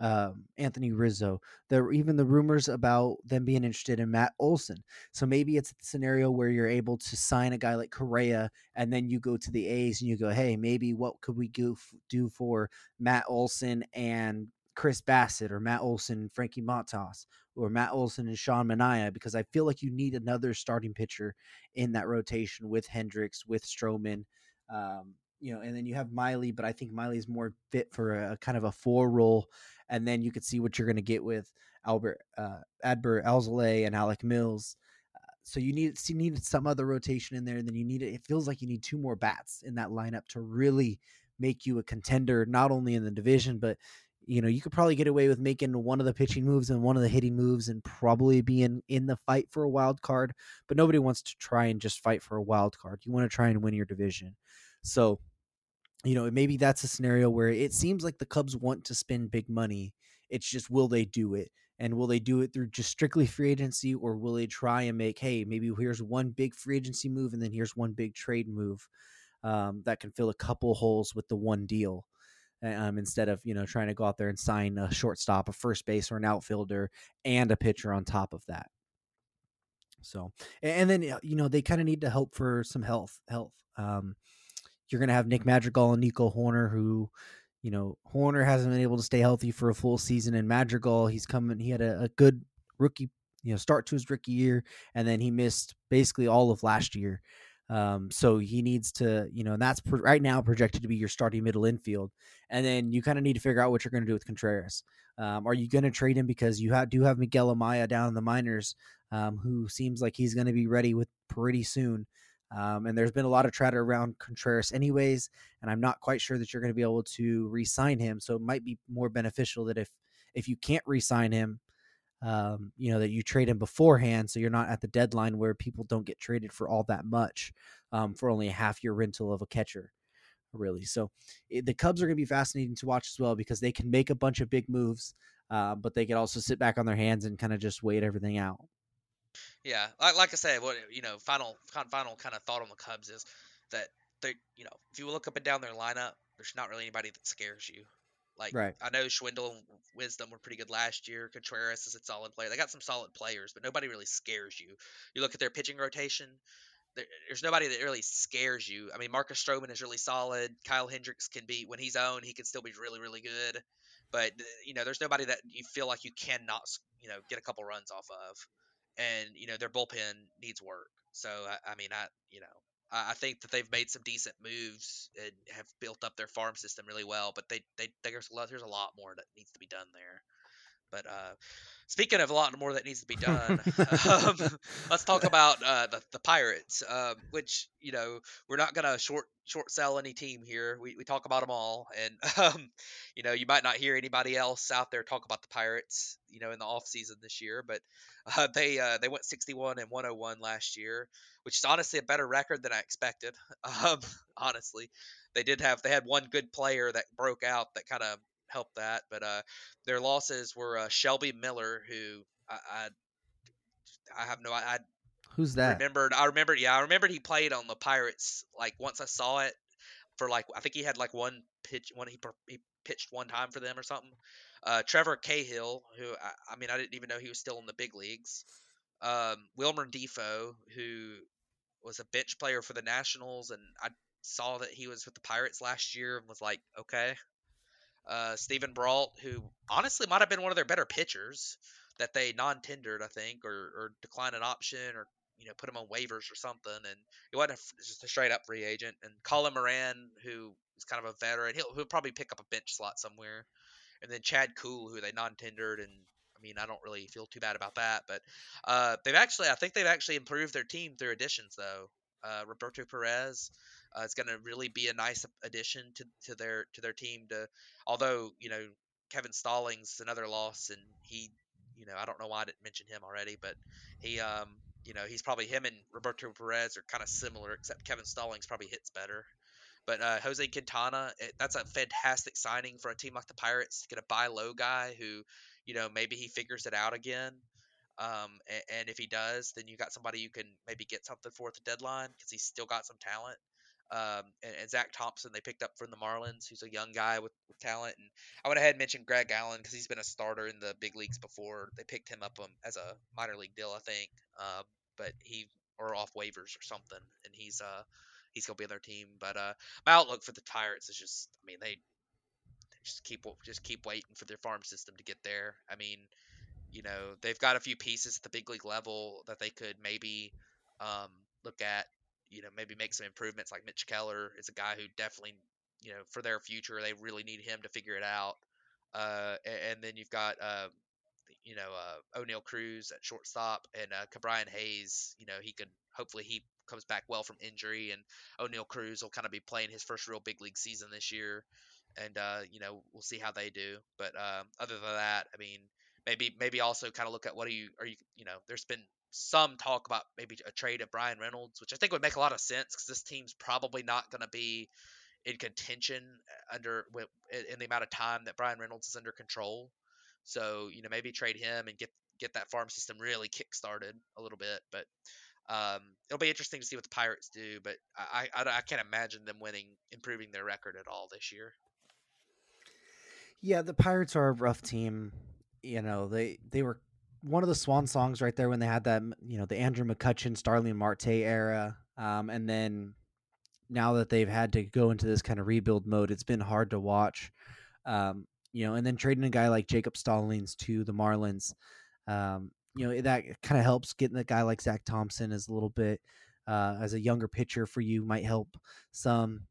um, Anthony Rizzo. There were even the rumors about them being interested in Matt Olson. So maybe it's a scenario where you're able to sign a guy like Correa, and then you go to the A's and you go, "Hey, maybe what could we do do for Matt Olson and Chris Bassitt or Matt Olson and Frankie Montas, or Matt Olson and Sean Manaea Because I feel like you need another starting pitcher in that rotation with Hendricks, with Stroman. Um, you know, and then you have Miley, but I think Miley's more fit for a, a kind of a four role and then you could see what you're going to get with Albert uh, Adbert Alzolay and Alec Mills. Uh, so you need you needed some other rotation in there, and then you need it feels like you need two more bats in that lineup to really make you a contender, not only in the division, but you know you could probably get away with making one of the pitching moves and one of the hitting moves, and probably be in in the fight for a wild card. But nobody wants to try and just fight for a wild card. You want to try and win your division. So you know, maybe that's a scenario where it seems like the Cubs want to spend big money. It's just will they do it? And will they do it through just strictly free agency or will they try and make, hey, maybe here's one big free agency move and then here's one big trade move um, that can fill a couple holes with the one deal? Um, instead of you know trying to go out there and sign a shortstop, a first base, or an outfielder, and a pitcher on top of that. So, and then you know they kind of need to help for some health. Health. Um, you're going to have Nick Madrigal and Nico Hoerner, who, you know, Hoerner hasn't been able to stay healthy for a full season, and Madrigal, he's coming. He had a, a good rookie, you know, start to his rookie year, and then he missed basically all of last year. Um, so he needs to, you know, and that's pro- right now projected to be your starting middle infield. And then you kind of need to figure out what you're going to do with Contreras. Um, are you going to trade him because you do have Miguel Amaya down in the minors, um, who seems like he's going to be ready with pretty soon. Um, and there's been a lot of chatter around Contreras, anyways, and I'm not quite sure that you're going to be able to re-sign him. So it might be more beneficial that if if you can't re-sign him, um, you know that you trade him beforehand, so you're not at the deadline where people don't get traded for all that much um, for only a half year rental of a catcher, really. So it, the Cubs are going to be fascinating to watch as well because they can make a bunch of big moves, uh, but they can also sit back on their hands and kind of just wait everything out. Yeah, like, like I said, what you know, final final kind of thought on the Cubs is that they, you know, if you look up and down their lineup, there's not really anybody that scares you. Like right. I know Schwindel and Wisdom were pretty good last year. Contreras is a solid player. They got some solid players, but nobody really scares you. You look at their pitching rotation. There, there's nobody that really scares you. I mean, Marcus Stroman is really solid. Kyle Hendricks can be when he's on, he can still be really, really good. But uh, you know, there's nobody that you feel like you cannot, you know, get a couple runs off of and you know their bullpen needs work. So I, I mean, I you know I, think that they've made some decent moves and have built up their farm system really well, but they they there's a lot, there's a lot more that needs to be done there. But uh, speaking of a lot more that needs to be done, (laughs) um, let's talk about uh, the the Pirates, um, which you know we're not gonna short short sell any team here. We we talk about them all, and (laughs) um, you know you might not hear anybody else out there talk about the Pirates, you know, in the off season this year, but uh, they uh, they went 61 and 101 last year, which is honestly a better record than I expected. (laughs) Um, honestly, they did have they had one good player that broke out that kind of help that. But uh, their losses were uh, Shelby Miller, who I, I, I have no I who's that remembered I remembered yeah I remembered he played on the Pirates like once I saw it for like I think he had like one pitch when he, he pitched one time for them or something. Uh, Trevor Cahill, who I, I, mean I didn't even know he was still in the big leagues. Um, Wilmer Difo, who was a bench player for the Nationals, and I saw that he was with the Pirates last year and was like, okay. Uh, Steven Brault, who honestly might have been one of their better pitchers that they non-tendered, I think, or, or declined an option, or you know put him on waivers or something, and he wasn't a, just a straight up free agent. And Colin Moran, who is kind of a veteran, he'll he'll probably pick up a bench slot somewhere. And then Chad Kuhl, who they non-tendered, and I mean I don't really feel too bad about that, but uh, they've actually I think they've actually improved their team through additions though. Uh, Roberto Perez. Uh, it's going to really be a nice addition to, to their to their team. To although you know Kevin Stallings another loss, and he you know I don't know why I didn't mention him already, but he um you know, he's probably him and Roberto Perez are kind of similar, except Kevin Stallings probably hits better. But uh, Jose Quintana, it, that's a fantastic signing for a team like the Pirates to get a buy low guy who, you know, maybe he figures it out again. Um, and, and, if he does, then you got somebody you can maybe get something for at the deadline because he's still got some talent. Um, and, and, Zach Thompson they picked up from the Marlins, who's a young guy with, with talent. And I went ahead and mentioned Greg Allen because he's been a starter in the big leagues before. They picked him up um, as a minor league deal, I think. Um, but he or off waivers or something, and he's uh he's gonna be on their team. But uh, my outlook for the Pirates is just, I mean, they, they just keep just keep waiting for their farm system to get there. I mean, you know, they've got a few pieces at the big league level that they could maybe um, look at. You know, maybe make some improvements. Like Mitch Keller is a guy who definitely, you know, for their future, they really need him to figure it out. Uh, and, and then you've got uh, you know, uh, Oneil Cruz at shortstop and uh, Ke'Bryan Hayes. You know, he could hopefully he comes back well from injury, and Oneil Cruz will kind of be playing his first real big league season this year, and uh, you know we'll see how they do. But um, other than that, I mean, maybe maybe also kind of look at what are you are you you know there's been some talk about maybe a trade of Bryan Reynolds, which I think would make a lot of sense because this team's probably not going to be in contention uh, under in the amount of time that Bryan Reynolds is under control. So you know maybe trade him and get get that farm system really kick started a little bit. But um, it'll be interesting to see what the Pirates do. But I, I, I can't imagine them winning, improving their record at all this year. Yeah, the Pirates are a rough team. You know they they were one of the swan songs right there when they had that you know the Andrew McCutchen, Starling Marte era, um, and then now that they've had to go into this kind of rebuild mode, it's been hard to watch. Um, you know, and then trading a guy like Jacob Stallings to the Marlins, um, you know, that kind of helps getting a guy like Zach Thompson as a little bit uh, as a younger pitcher for you might help some.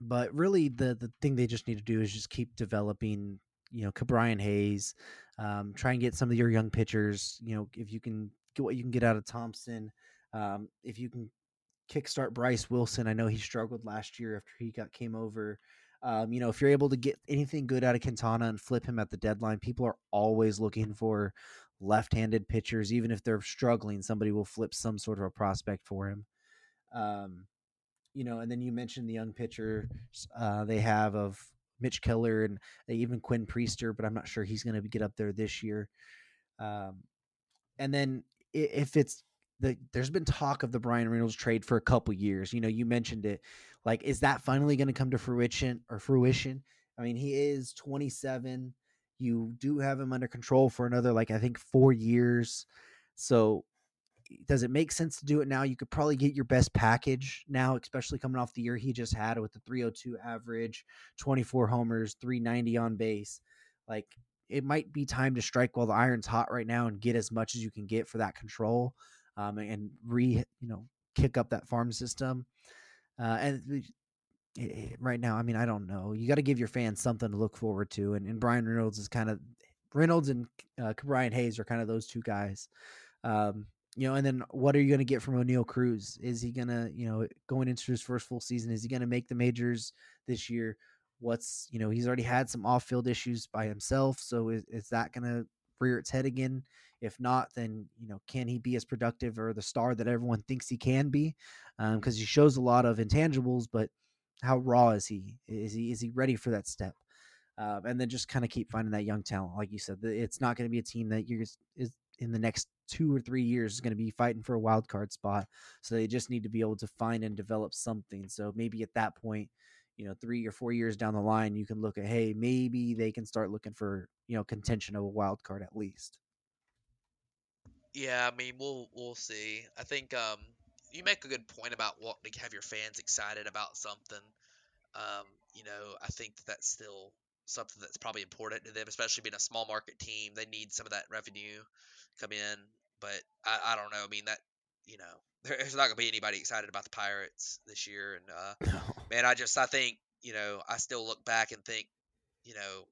But really, the the thing they just need to do is just keep developing. You know, Ke'Bryan Hayes, um, try and get some of your young pitchers. You know, if you can get what you can get out of Thompson, um, if you can kickstart Bryce Wilson. I know he struggled last year after he got came over. Um, you know, if you're able to get anything good out of Quintana and flip him at the deadline, people are always looking for left-handed pitchers. Even if they're struggling, somebody will flip some sort of a prospect for him. Um, you know, and then you mentioned the young pitchers uh, they have of Mitch Keller and even Quinn Priester, but I'm not sure he's going to get up there this year. Um, and then if it's the there's been talk of the Bryan Reynolds trade for a couple years. You know, you mentioned it. Like, is that finally going to come to fruition or fruition? I mean, he is 27. You do have him under control for another, like I think, four years. So, does it make sense to do it now? You could probably get your best package now, especially coming off the year he just had with the 302 average, 24 homers, 390 on base. Like, it might be time to strike while the iron's hot right now and get as much as you can get for that control um, and re you know kick up that farm system. Uh, and right now, I mean, I don't know. You got to give your fans something to look forward to, and, and Bryan Reynolds is kind of Reynolds and uh, Brian Hayes are kind of those two guys. Um, you know, and then what are you going to get from Oneil Cruz? Is he going to, you know, going into his first full season, is he going to make the majors this year? What's, you know, he's already had some off field issues by himself. So is, is that going to rear its head again? If not, then you know, can he be as productive or the star that everyone thinks he can be? Because um, he shows a lot of intangibles, but how raw is he? Is he is he ready for that step? Um, and then just kind of keep finding that young talent, like you said. It's not going to be a team that you're is in the next two or three years is going to be fighting for a wild card spot. So they just need to be able to find and develop something. So maybe at that point, you know, three or four years down the line, you can look at, hey, maybe they can start looking for, you know, contention of a wild card at least. Yeah, I mean, we'll we'll see. I think um, you make a good point about wanting to have your fans excited about something. Um, you know, I think that that's still something that's probably important to them, especially being a small market team. They need some of that revenue come in, but I, I don't know. I mean, that you know, (laughs) there's not gonna be anybody excited about the Pirates this year, and uh, (laughs) No. man, I just I think you know I still look back and think you know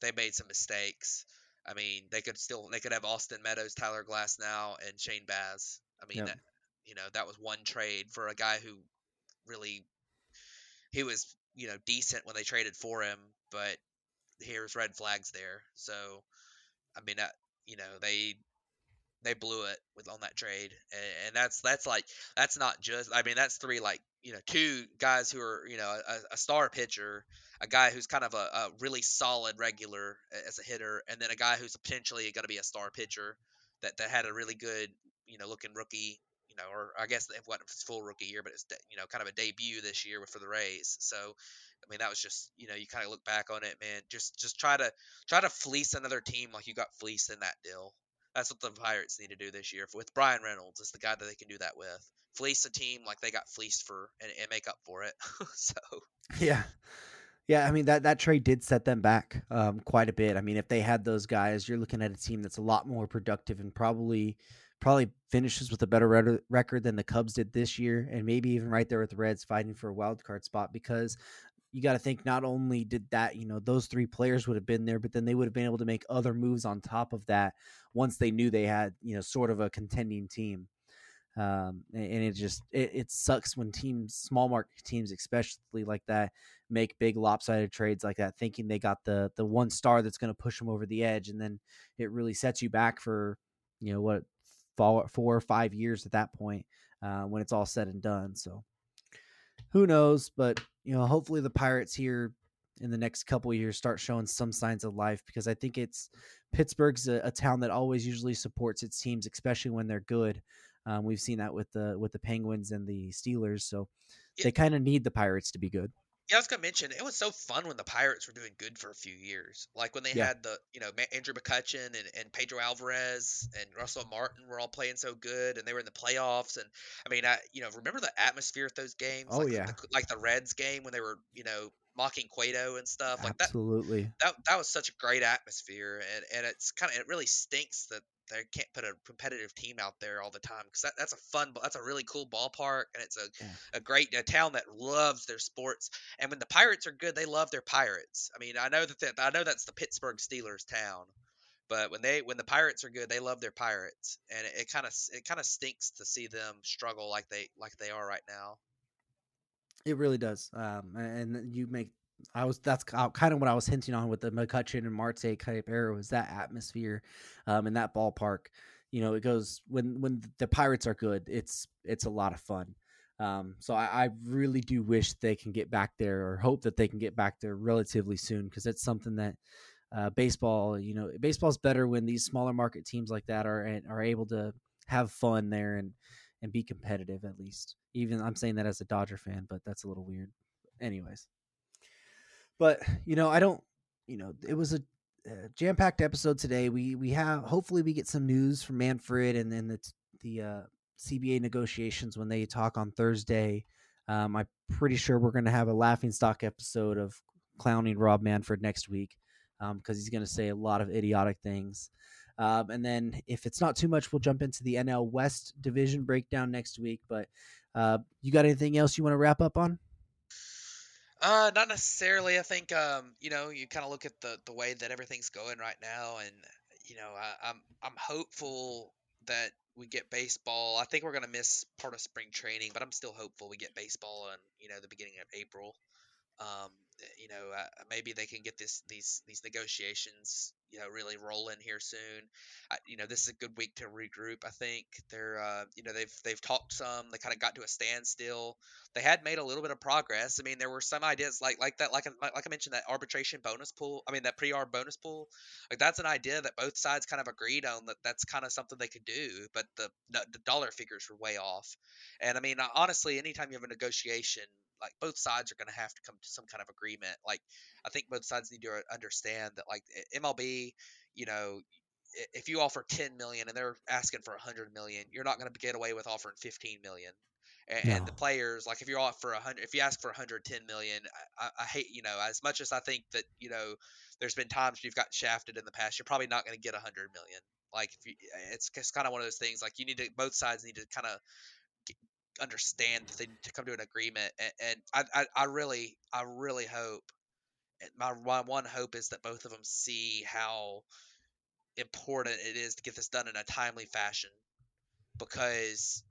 they made some mistakes. I mean, they could still they could have Austin Meadows, Tyler Glasnow, and Shane Baz. I mean, that you know that was one trade for a guy who really he was you know decent when they traded for him, but here's red flags there. So I mean, that you know they they blew it with on that trade, and, and that's that's like that's not just. I mean, that's three like you know two guys who are you know a, a star pitcher, a guy who's kind of a, a really solid regular as a hitter, and then a guy who's potentially going to be a star pitcher that that had a really good you know looking rookie. You know, or I guess it wasn't his full rookie year, but it's you know kind of a debut this year for the Rays. So, I mean, that was just you know you kind of look back on it, man. Just just try to try to fleece another team like you got fleeced in that deal. That's what the Pirates need to do this year with Bryan Reynolds. Is the guy that they can do that with. Fleece a team like they got fleeced for and, and make up for it. (laughs) so Yeah. Yeah, I mean that that trade did set them back um, quite a bit. I mean, if they had those guys, you're looking at a team that's a lot more productive and probably probably finishes with a better record than the Cubs did this year, and maybe even right there with the Reds fighting for a wild card spot. Because you got to think not only did that, you know, those three players would have been there, but then they would have been able to make other moves on top of that once they knew they had, you know, sort of a contending team um, and and it just it, it sucks when teams small market teams especially like that make big lopsided trades like that thinking they got the the one star that's going to push them over the edge and then it really sets you back for you know what four, four or five years at that point uh, when it's all said and done so who knows but you know hopefully the pirates here in the next couple of years start showing some signs of life because i think it's pittsburgh's a, a town that always usually supports its teams especially when they're good um, we've seen that with the with the Penguins and the Steelers, so they kind of need the Pirates to be good. Yeah, I was gonna mention it was so fun when the Pirates were doing good for a few years. Like when they Yeah. had the you know Andrew McCutchen and, and Pedro Alvarez and Russell Martin were all playing so good, and they were in the playoffs. And I mean, I you know remember the atmosphere at those games. Oh, like yeah. the, like the Reds game when they were you know mocking Cueto and stuff like that. Absolutely, That that was such a great atmosphere, and and it's kind of it really stinks that they can't put a competitive team out there all the time because that, that's a fun that's a really cool ballpark and it's a, Yeah. a great a town that loves their sports and when the pirates are good they love their pirates i mean i know that, that i know that's the pittsburgh steelers town but when they when the pirates are good they love their pirates and it kind of it kind of stinks to see them struggle like they like they are right now it really does. Um, and you make I was that's kind of what I was hinting on with the McCutchen and Marte type era was that atmosphere, um, in that ballpark. You know, it goes when when the Pirates are good, it's it's a lot of fun. Um, so I, I really do wish they can get back there, or hope that they can get back there relatively soon, because it's something that uh, baseball, you know, baseball's better when these smaller market teams like that are are able to have fun there and and be competitive at least. Even I'm saying that as a Dodger fan, but that's a little weird. Anyways, but you know, I don't. You know, it was a uh, jam-packed episode today. We we have hopefully we get some news from Manfred and then the the uh, CBA negotiations when they talk on Thursday. Um, I'm pretty sure we're going to have a laughing stock episode of clowning Rob Manfred next week because he's going to say a lot of idiotic things. Um, and then if it's not too much, we'll jump into the NL West division breakdown next week. But uh, you got anything else you want to wrap up on? Uh, not necessarily. I think um, you know, you kind of look at the the way that everything's going right now, and you know, I, I'm I'm hopeful that we get baseball. I think we're gonna miss part of spring training, but I'm still hopeful we get baseball in you know the beginning of April. Um, you know, uh, maybe they can get this these these negotiations you know really rolling here soon. I, you know, this is a good week to regroup. I think they're uh, you know they've they've talked some. They kind of got to a standstill. They had made a little bit of progress. I mean, there were some ideas like like that like like I mentioned that arbitration bonus pool. I mean that pre-arb bonus pool. Like that's an idea that both sides kind of agreed on that that's kind of something they could do, but the the dollar figures were way off. And I mean, honestly, anytime you have a negotiation like both sides are going to have to come to some kind of agreement. Like I think both sides need to understand that like MLB, you know, if you offer 10 million and they're asking for 100 million, you're not going to get away with offering 15 million. And, no. and the players, like if you offer 100, if you ask for 110 million, I, I hate, you know, as much as I think that, you know, there's been times you've got shafted in the past, you're probably not going to get 100 million. Like if you, it's, it's kind of one of those things. Like you need to, both sides need to kind of understand that they need to come to an agreement. And, and I, I, I really, I really hope. My, my one hope is that both of them see how important it is to get this done in a timely fashion, because,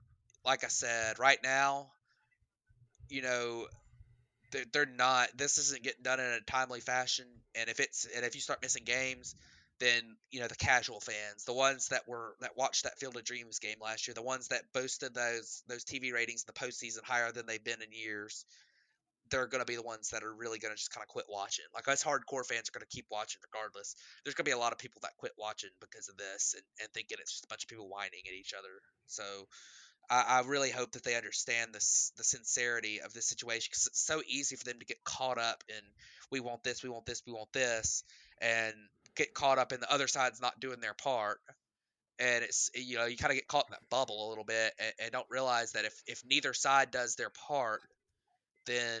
like I said, right now, you know, they're, they're not. This isn't getting done in a timely fashion, and if it's and if you start missing games, then you know the casual fans, the ones that were that watched that Field of Dreams game last year, the ones that boasted those those TV ratings in the postseason higher than they've been in years. They're going to be the ones that are really going to just kind of quit watching. Like us hardcore fans are going to keep watching regardless. There's going to be a lot of people that quit watching because of this and, and thinking it's just a bunch of people whining at each other. So I, I really hope that they understand this the sincerity of this situation because it's so easy for them to get caught up in we want this, we want this, we want this, and get caught up in the other side's not doing their part and it's you know you kind of get caught in that bubble a little bit and, and, don't realize that if if neither side does their part then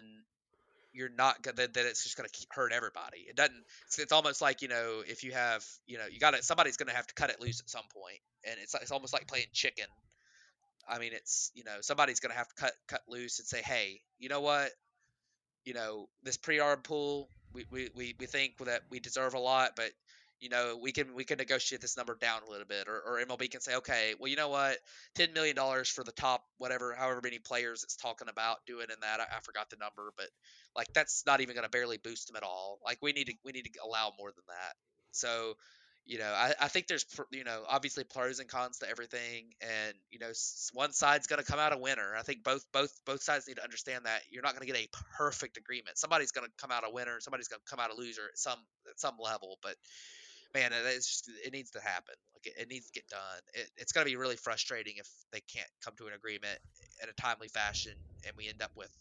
you're not gonna then it's just gonna hurt everybody. It doesn't it's, it's, almost like you know if you have you know you got to somebody's gonna have to cut it loose at some point and it's it's almost like playing chicken. I mean it's you know somebody's gonna have to cut cut loose and say hey you know what? You know this pre-arb pool we, we, we, we think that we deserve a lot but you know, we can we can negotiate this number down a little bit, or, or MLB can say, okay, well, you know what, ten million dollars for the top whatever, however many players it's talking about doing in that. I, I forgot the number, but like that's not even going to barely boost them at all. Like we need to we need to allow more than that. So, you know, I, I think there's you know obviously pros and cons to everything, and you know one side's going to come out a winner. I think both both both sides need to understand that you're not going to get a perfect agreement. Somebody's going to come out a winner, somebody's going to come out a loser at some at some level, but man, it's just it needs to happen. Like it, it needs to get done. It, it's going to be really frustrating if they can't come to an agreement in a timely fashion, and we end up with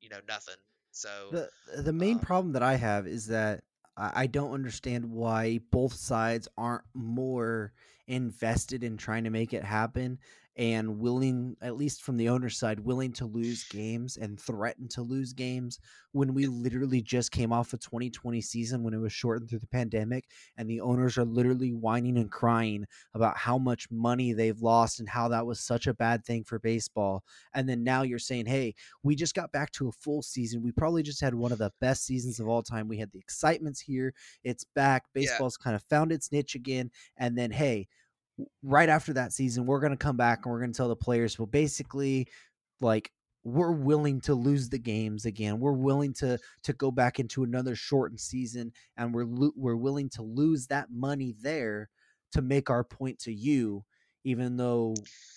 you know nothing. So the the main um, problem that I have is that I don't understand why both sides aren't more invested in trying to make it happen and willing, at least from the owner's side, willing to lose games and threaten to lose games when we literally just came off a 2020 season when it was shortened through the pandemic and the owners are literally whining and crying about how much money they've lost and how that was such a bad thing for baseball. And then now you're saying, hey, we just got back to a full season. We probably just had one of the best seasons of all time. We had the excitements here. It's back. Baseball's yeah. kind of found its niche again. And then, hey, right after that season, we're going to come back and we're going to tell the players, well, basically, like we're willing to lose the games again. We're willing to to go back into another shortened season, and we're lo- we're willing to lose that money there to make our point to you. Even though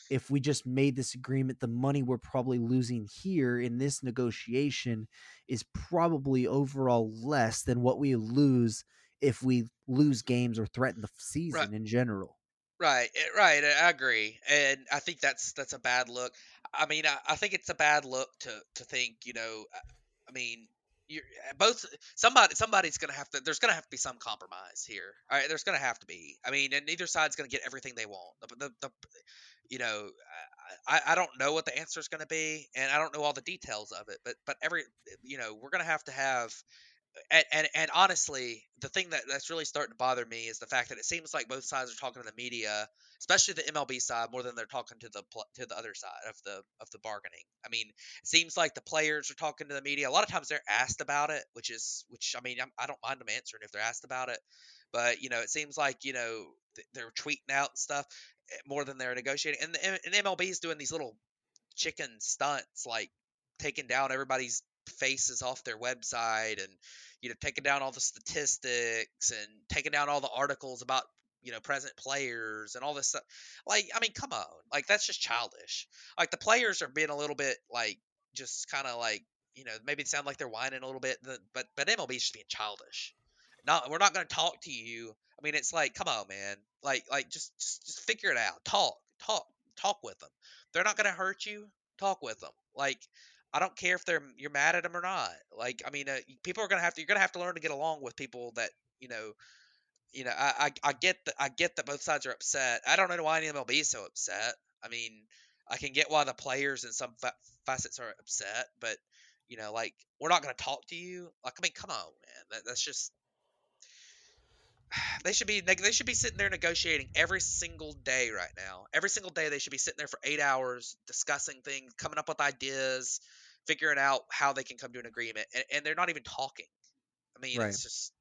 if we just made this agreement, the money we're probably losing here in this negotiation is probably overall less than what we lose if we lose games or threaten the season right. in general. Right, eh, right. I agree, and I think that's that's a bad look. I mean, I, I think it's a bad look to to think, you know, uh, I mean, you're eh, both somebody somebody's gonna have to. There's gonna have to be some compromise here. All right, there's gonna have to be. I mean, and neither side's gonna get everything they want. The, the, the you know, I, I don't know what the answer is to be, and I don't know all the details of it. But but every you know, we're to have to have and, and, and honestly, the thing that that's really starting to bother me is the fact that it seems like both sides are talking to the media, especially the MLB side, more than they're talking to the to the other side of the of the bargaining. I mean, it seems like the players are talking to the media. A lot of times they're asked about it, which is which I mean I'm, I do not mind them answering if they're asked about it, but you know it seems like you know they're tweeting out stuff eh, more than they're negotiating, and, and MLB is doing these little chicken stunts like taking down everybody's faces off their website and you know taking down all the statistics and taking down all the articles about you know present players and all this stuff. Like i mean come on. Like that's just childish. Like the players are being a little bit like just kind of like you know maybe it sound like they're whining a little bit but but mlb's just being childish. Not we're not going to talk to you. I mean it's like come on man. Like like just just, just figure it out. Talk talk talk with them they're not going to hurt you. Talk with them like I don't care if they're you're mad at them or not. Like, I mean, uh, people are gonna have to you're gonna have to learn to get along with people that you know. You know, I, I I get that I get that both sides are upset. I don't know why any MLB is so upset. I mean, I can get why the players in some fa- facets are upset, but you know, like we're not going to talk to you. Like, I mean, come on, man. That, that's just (sighs) they should be they should be sitting there negotiating every single day right now. Every single day they should be sitting there for eight hours discussing things, coming up with ideas, figuring out how they can come to an agreement, and, and they're not even talking. I mean, right. it's just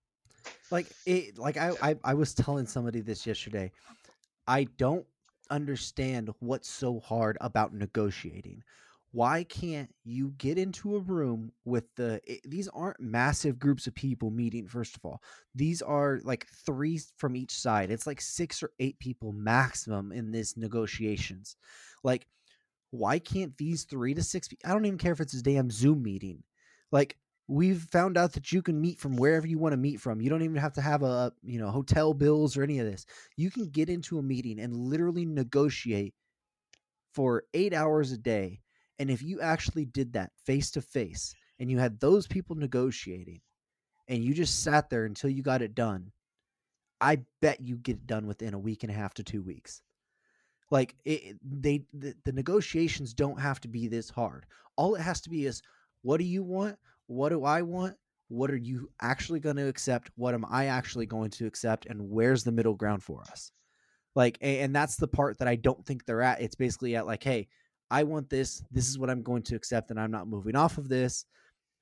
like it. Like I, I I was telling somebody this yesterday. I don't understand what's so hard about negotiating why can't you get into a room with the it, these aren't massive groups of people meeting first of all. These are like three from each side. It's like six or eight people maximum in this negotiations. Like why can't these three to six i don't even care if it's a damn zoom meeting. Like we've found out that you can meet from wherever you want to meet from. You don't even have to have a you know hotel bills or any of this. You can get into a meeting and literally negotiate for eight hours a day and if you actually did that face to face and you had those people negotiating and you just sat there until you got it done, I bet you get it done within a week and a half to two weeks. Like it, they, the, the negotiations don't have to be this hard. All it has to be is, what do you want? What do I want? What are you actually going to accept? What am I actually going to accept? And where's the middle ground for us? Like, and that's the part that I don't think they're at. It's basically at like, hey, I want this. This is what I'm going to accept, and I'm not moving off of this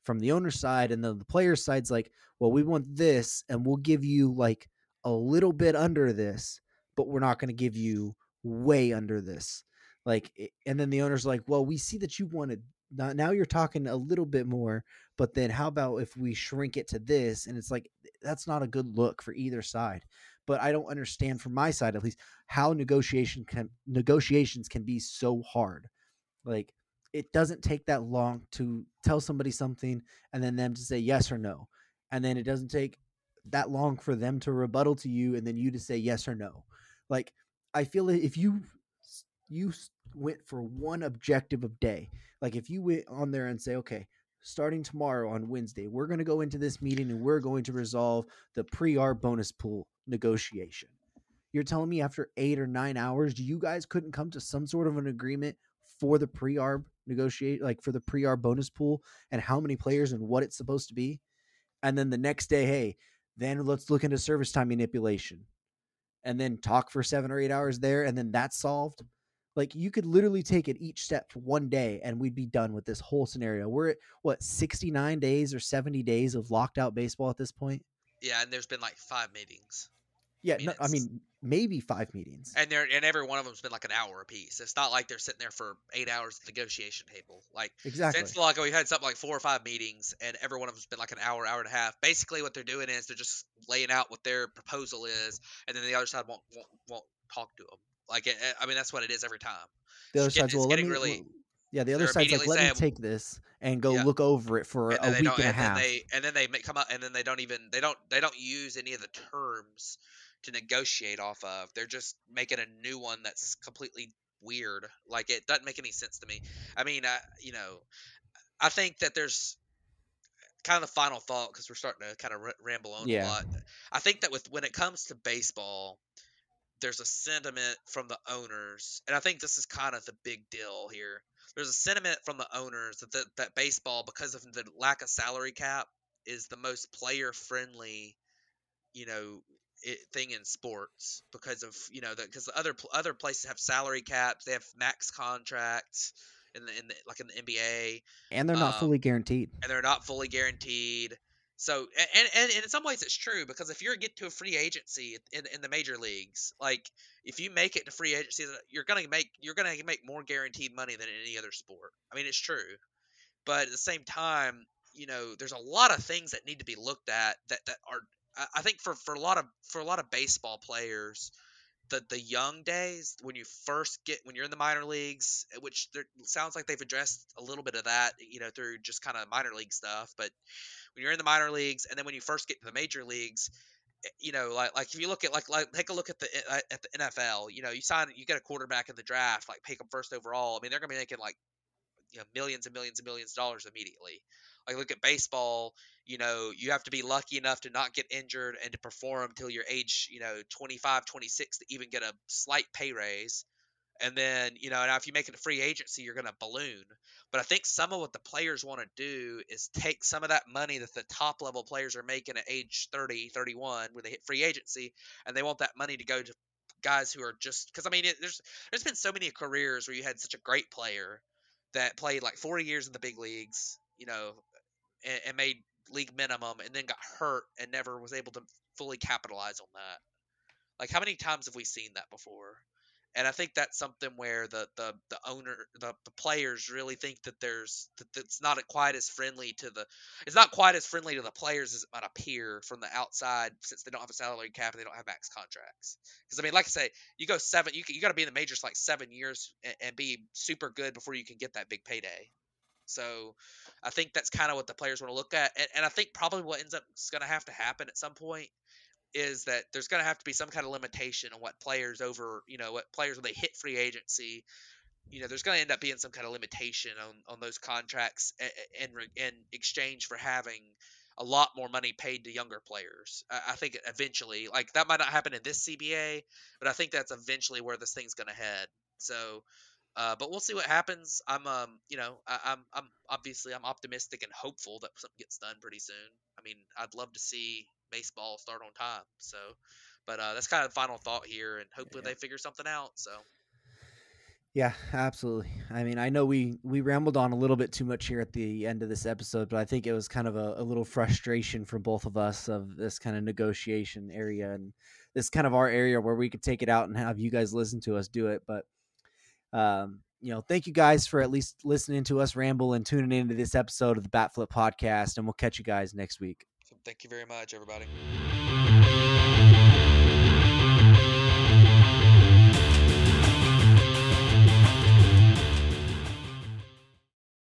from the owner's side. And then the player's side's like, well, we want this, and we'll give you like a little bit under this, but we're not going to give you way under this. Like, eh, and then the owner's like, well, we see that you wanted. Now you're talking a little bit more, but then how about if we shrink it to this? And it's like, that's not a good look for either side but I don't understand from my side at least how negotiation can negotiations can be so hard. Like it doesn't take that long to tell somebody something and then them to say yes or no. And then it doesn't take that long for them to rebuttal to you and then you to say yes or no. Like I feel that if you you went for one objective of day, like if you went on there and say, okay, starting tomorrow on Wednesday, we're going to go into this meeting and we're going to resolve the pre-arb bonus pool negotiation. You're telling me after eight or nine hours, you guys couldn't come to some sort of an agreement for the pre-arb negotiate like for the pre-arb bonus pool and how many players and what it's supposed to be? And then the next day hey then let's look into service time manipulation and then talk for seven or eight hours there and then that's solved. Like you could literally take it each step one day and we'd be done with this whole scenario. We're at what 69 days or 70 days of locked out baseball at this point yeah and there's been like five meetings yeah, no, I mean maybe five meetings, and they're and every one of them's been like an hour a piece. It's not like they're sitting there for eight hours at the negotiation table. Like exactly, since like we've had something like four or five meetings, and every one of them's been like an hour, hour and a half. Basically, what they're doing is they're just laying out what their proposal is, and then the other side won't won't, won't talk to them. Like it, I mean, that's what it is every time. The other side's well, let me, really. Yeah, the other side's like, let saying, me take this and go yeah. look over it for a week and a half. Then they, and then they come up, and then they don't even they don't they don't use any of the terms to negotiate off of. They're just making a new one that's completely weird. Like it doesn't make any sense to me. I mean, I, you know, I think that there's kind of the final thought because we're starting to kind of r- ramble on yeah. a lot. I think that with when it comes to baseball, there's a sentiment from the owners, and I think this is kind of the big deal here. There's a sentiment from the owners that the, that baseball, because of the lack of salary cap, is the most player friendly, you know, it, thing in sports because of you know because other other places have salary caps, they have max contracts in the in the like in the NBA, and they're not um, fully guaranteed, and they're not fully guaranteed. So and, and, and in some ways it's true because if you get to a free agency in, in the major leagues, like if you make it to free agency, you're gonna make you're gonna make more guaranteed money than any other sport. I mean it's true, but at the same time, you know, there's a lot of things that need to be looked at that that are. I think for for a lot of for a lot of baseball players, the the young days when you first get when you're in the minor leagues, eh, which sounds like they've addressed a little bit of that, you know, through just kind of minor league stuff. But when you're in the minor leagues, and then when you first get to the major leagues, eh, you know, like like if you look at like like take a look at the eh, at the NFL, you know, you sign you get a quarterback in the draft, like pick them first overall. I mean, they're gonna be making like you know millions and millions and millions of dollars immediately. Like look at baseball, you know, you have to be lucky enough to not get injured and to perform till your age, you know, 25, 26 to even get a slight pay raise. And then, you know, now if you make it a free agency, you're going to balloon. But I think some of what the players want to do is take some of that money that the top level players are making at age 30, 31 when they hit free agency, and they want that money to go to guys who are just because I mean, it, there's there's been so many careers where you had such a great player that played like 40 years in the big leagues, you know, and, and made league minimum and then got hurt and never was able to fully capitalize on that. Like how many times have we seen that before? And I think that's something where the the the owner the, the players really think that there's that it's not quite as friendly to the it's not quite as friendly to the players as it might appear from the outside since they don't have a salary cap and they don't have max contracts. Because I mean, like I say, you go seven you you got to be in the majors like seven years and, and be super good before you can get that big payday. So I think that's kind of what the players want to look at. And, and I think probably what ends up is going to have to happen at some point is that there's going to have to be some kind of limitation on what players over, you know, what players when they hit free agency, you know, there's going to end up being some kind of limitation on, on those contracts in, in exchange for having a lot more money paid to younger players. I think eventually, like that might not happen in this CBA, but I think that's eventually where this thing's going to head. So uh, but we'll see what happens. I'm, um, you know, I, I'm, I'm obviously I'm optimistic and hopeful that something gets done pretty soon. I mean, I'd love to see baseball start on time. So, but uh, that's kind of the final thought here, and hopefully yeah. they figure something out. So. Yeah, absolutely. I mean, I know we we rambled on a little bit too much here at the end of this episode, but I think it was kind of a, a little frustration for both of us of this kind of negotiation area and this kind of our area where we could take it out and have you guys listen to us do it. But um, you know, thank you guys for at least listening to us ramble and tuning into this episode of the Batflip podcast. And we'll catch you guys next week. Thank you very much, everybody.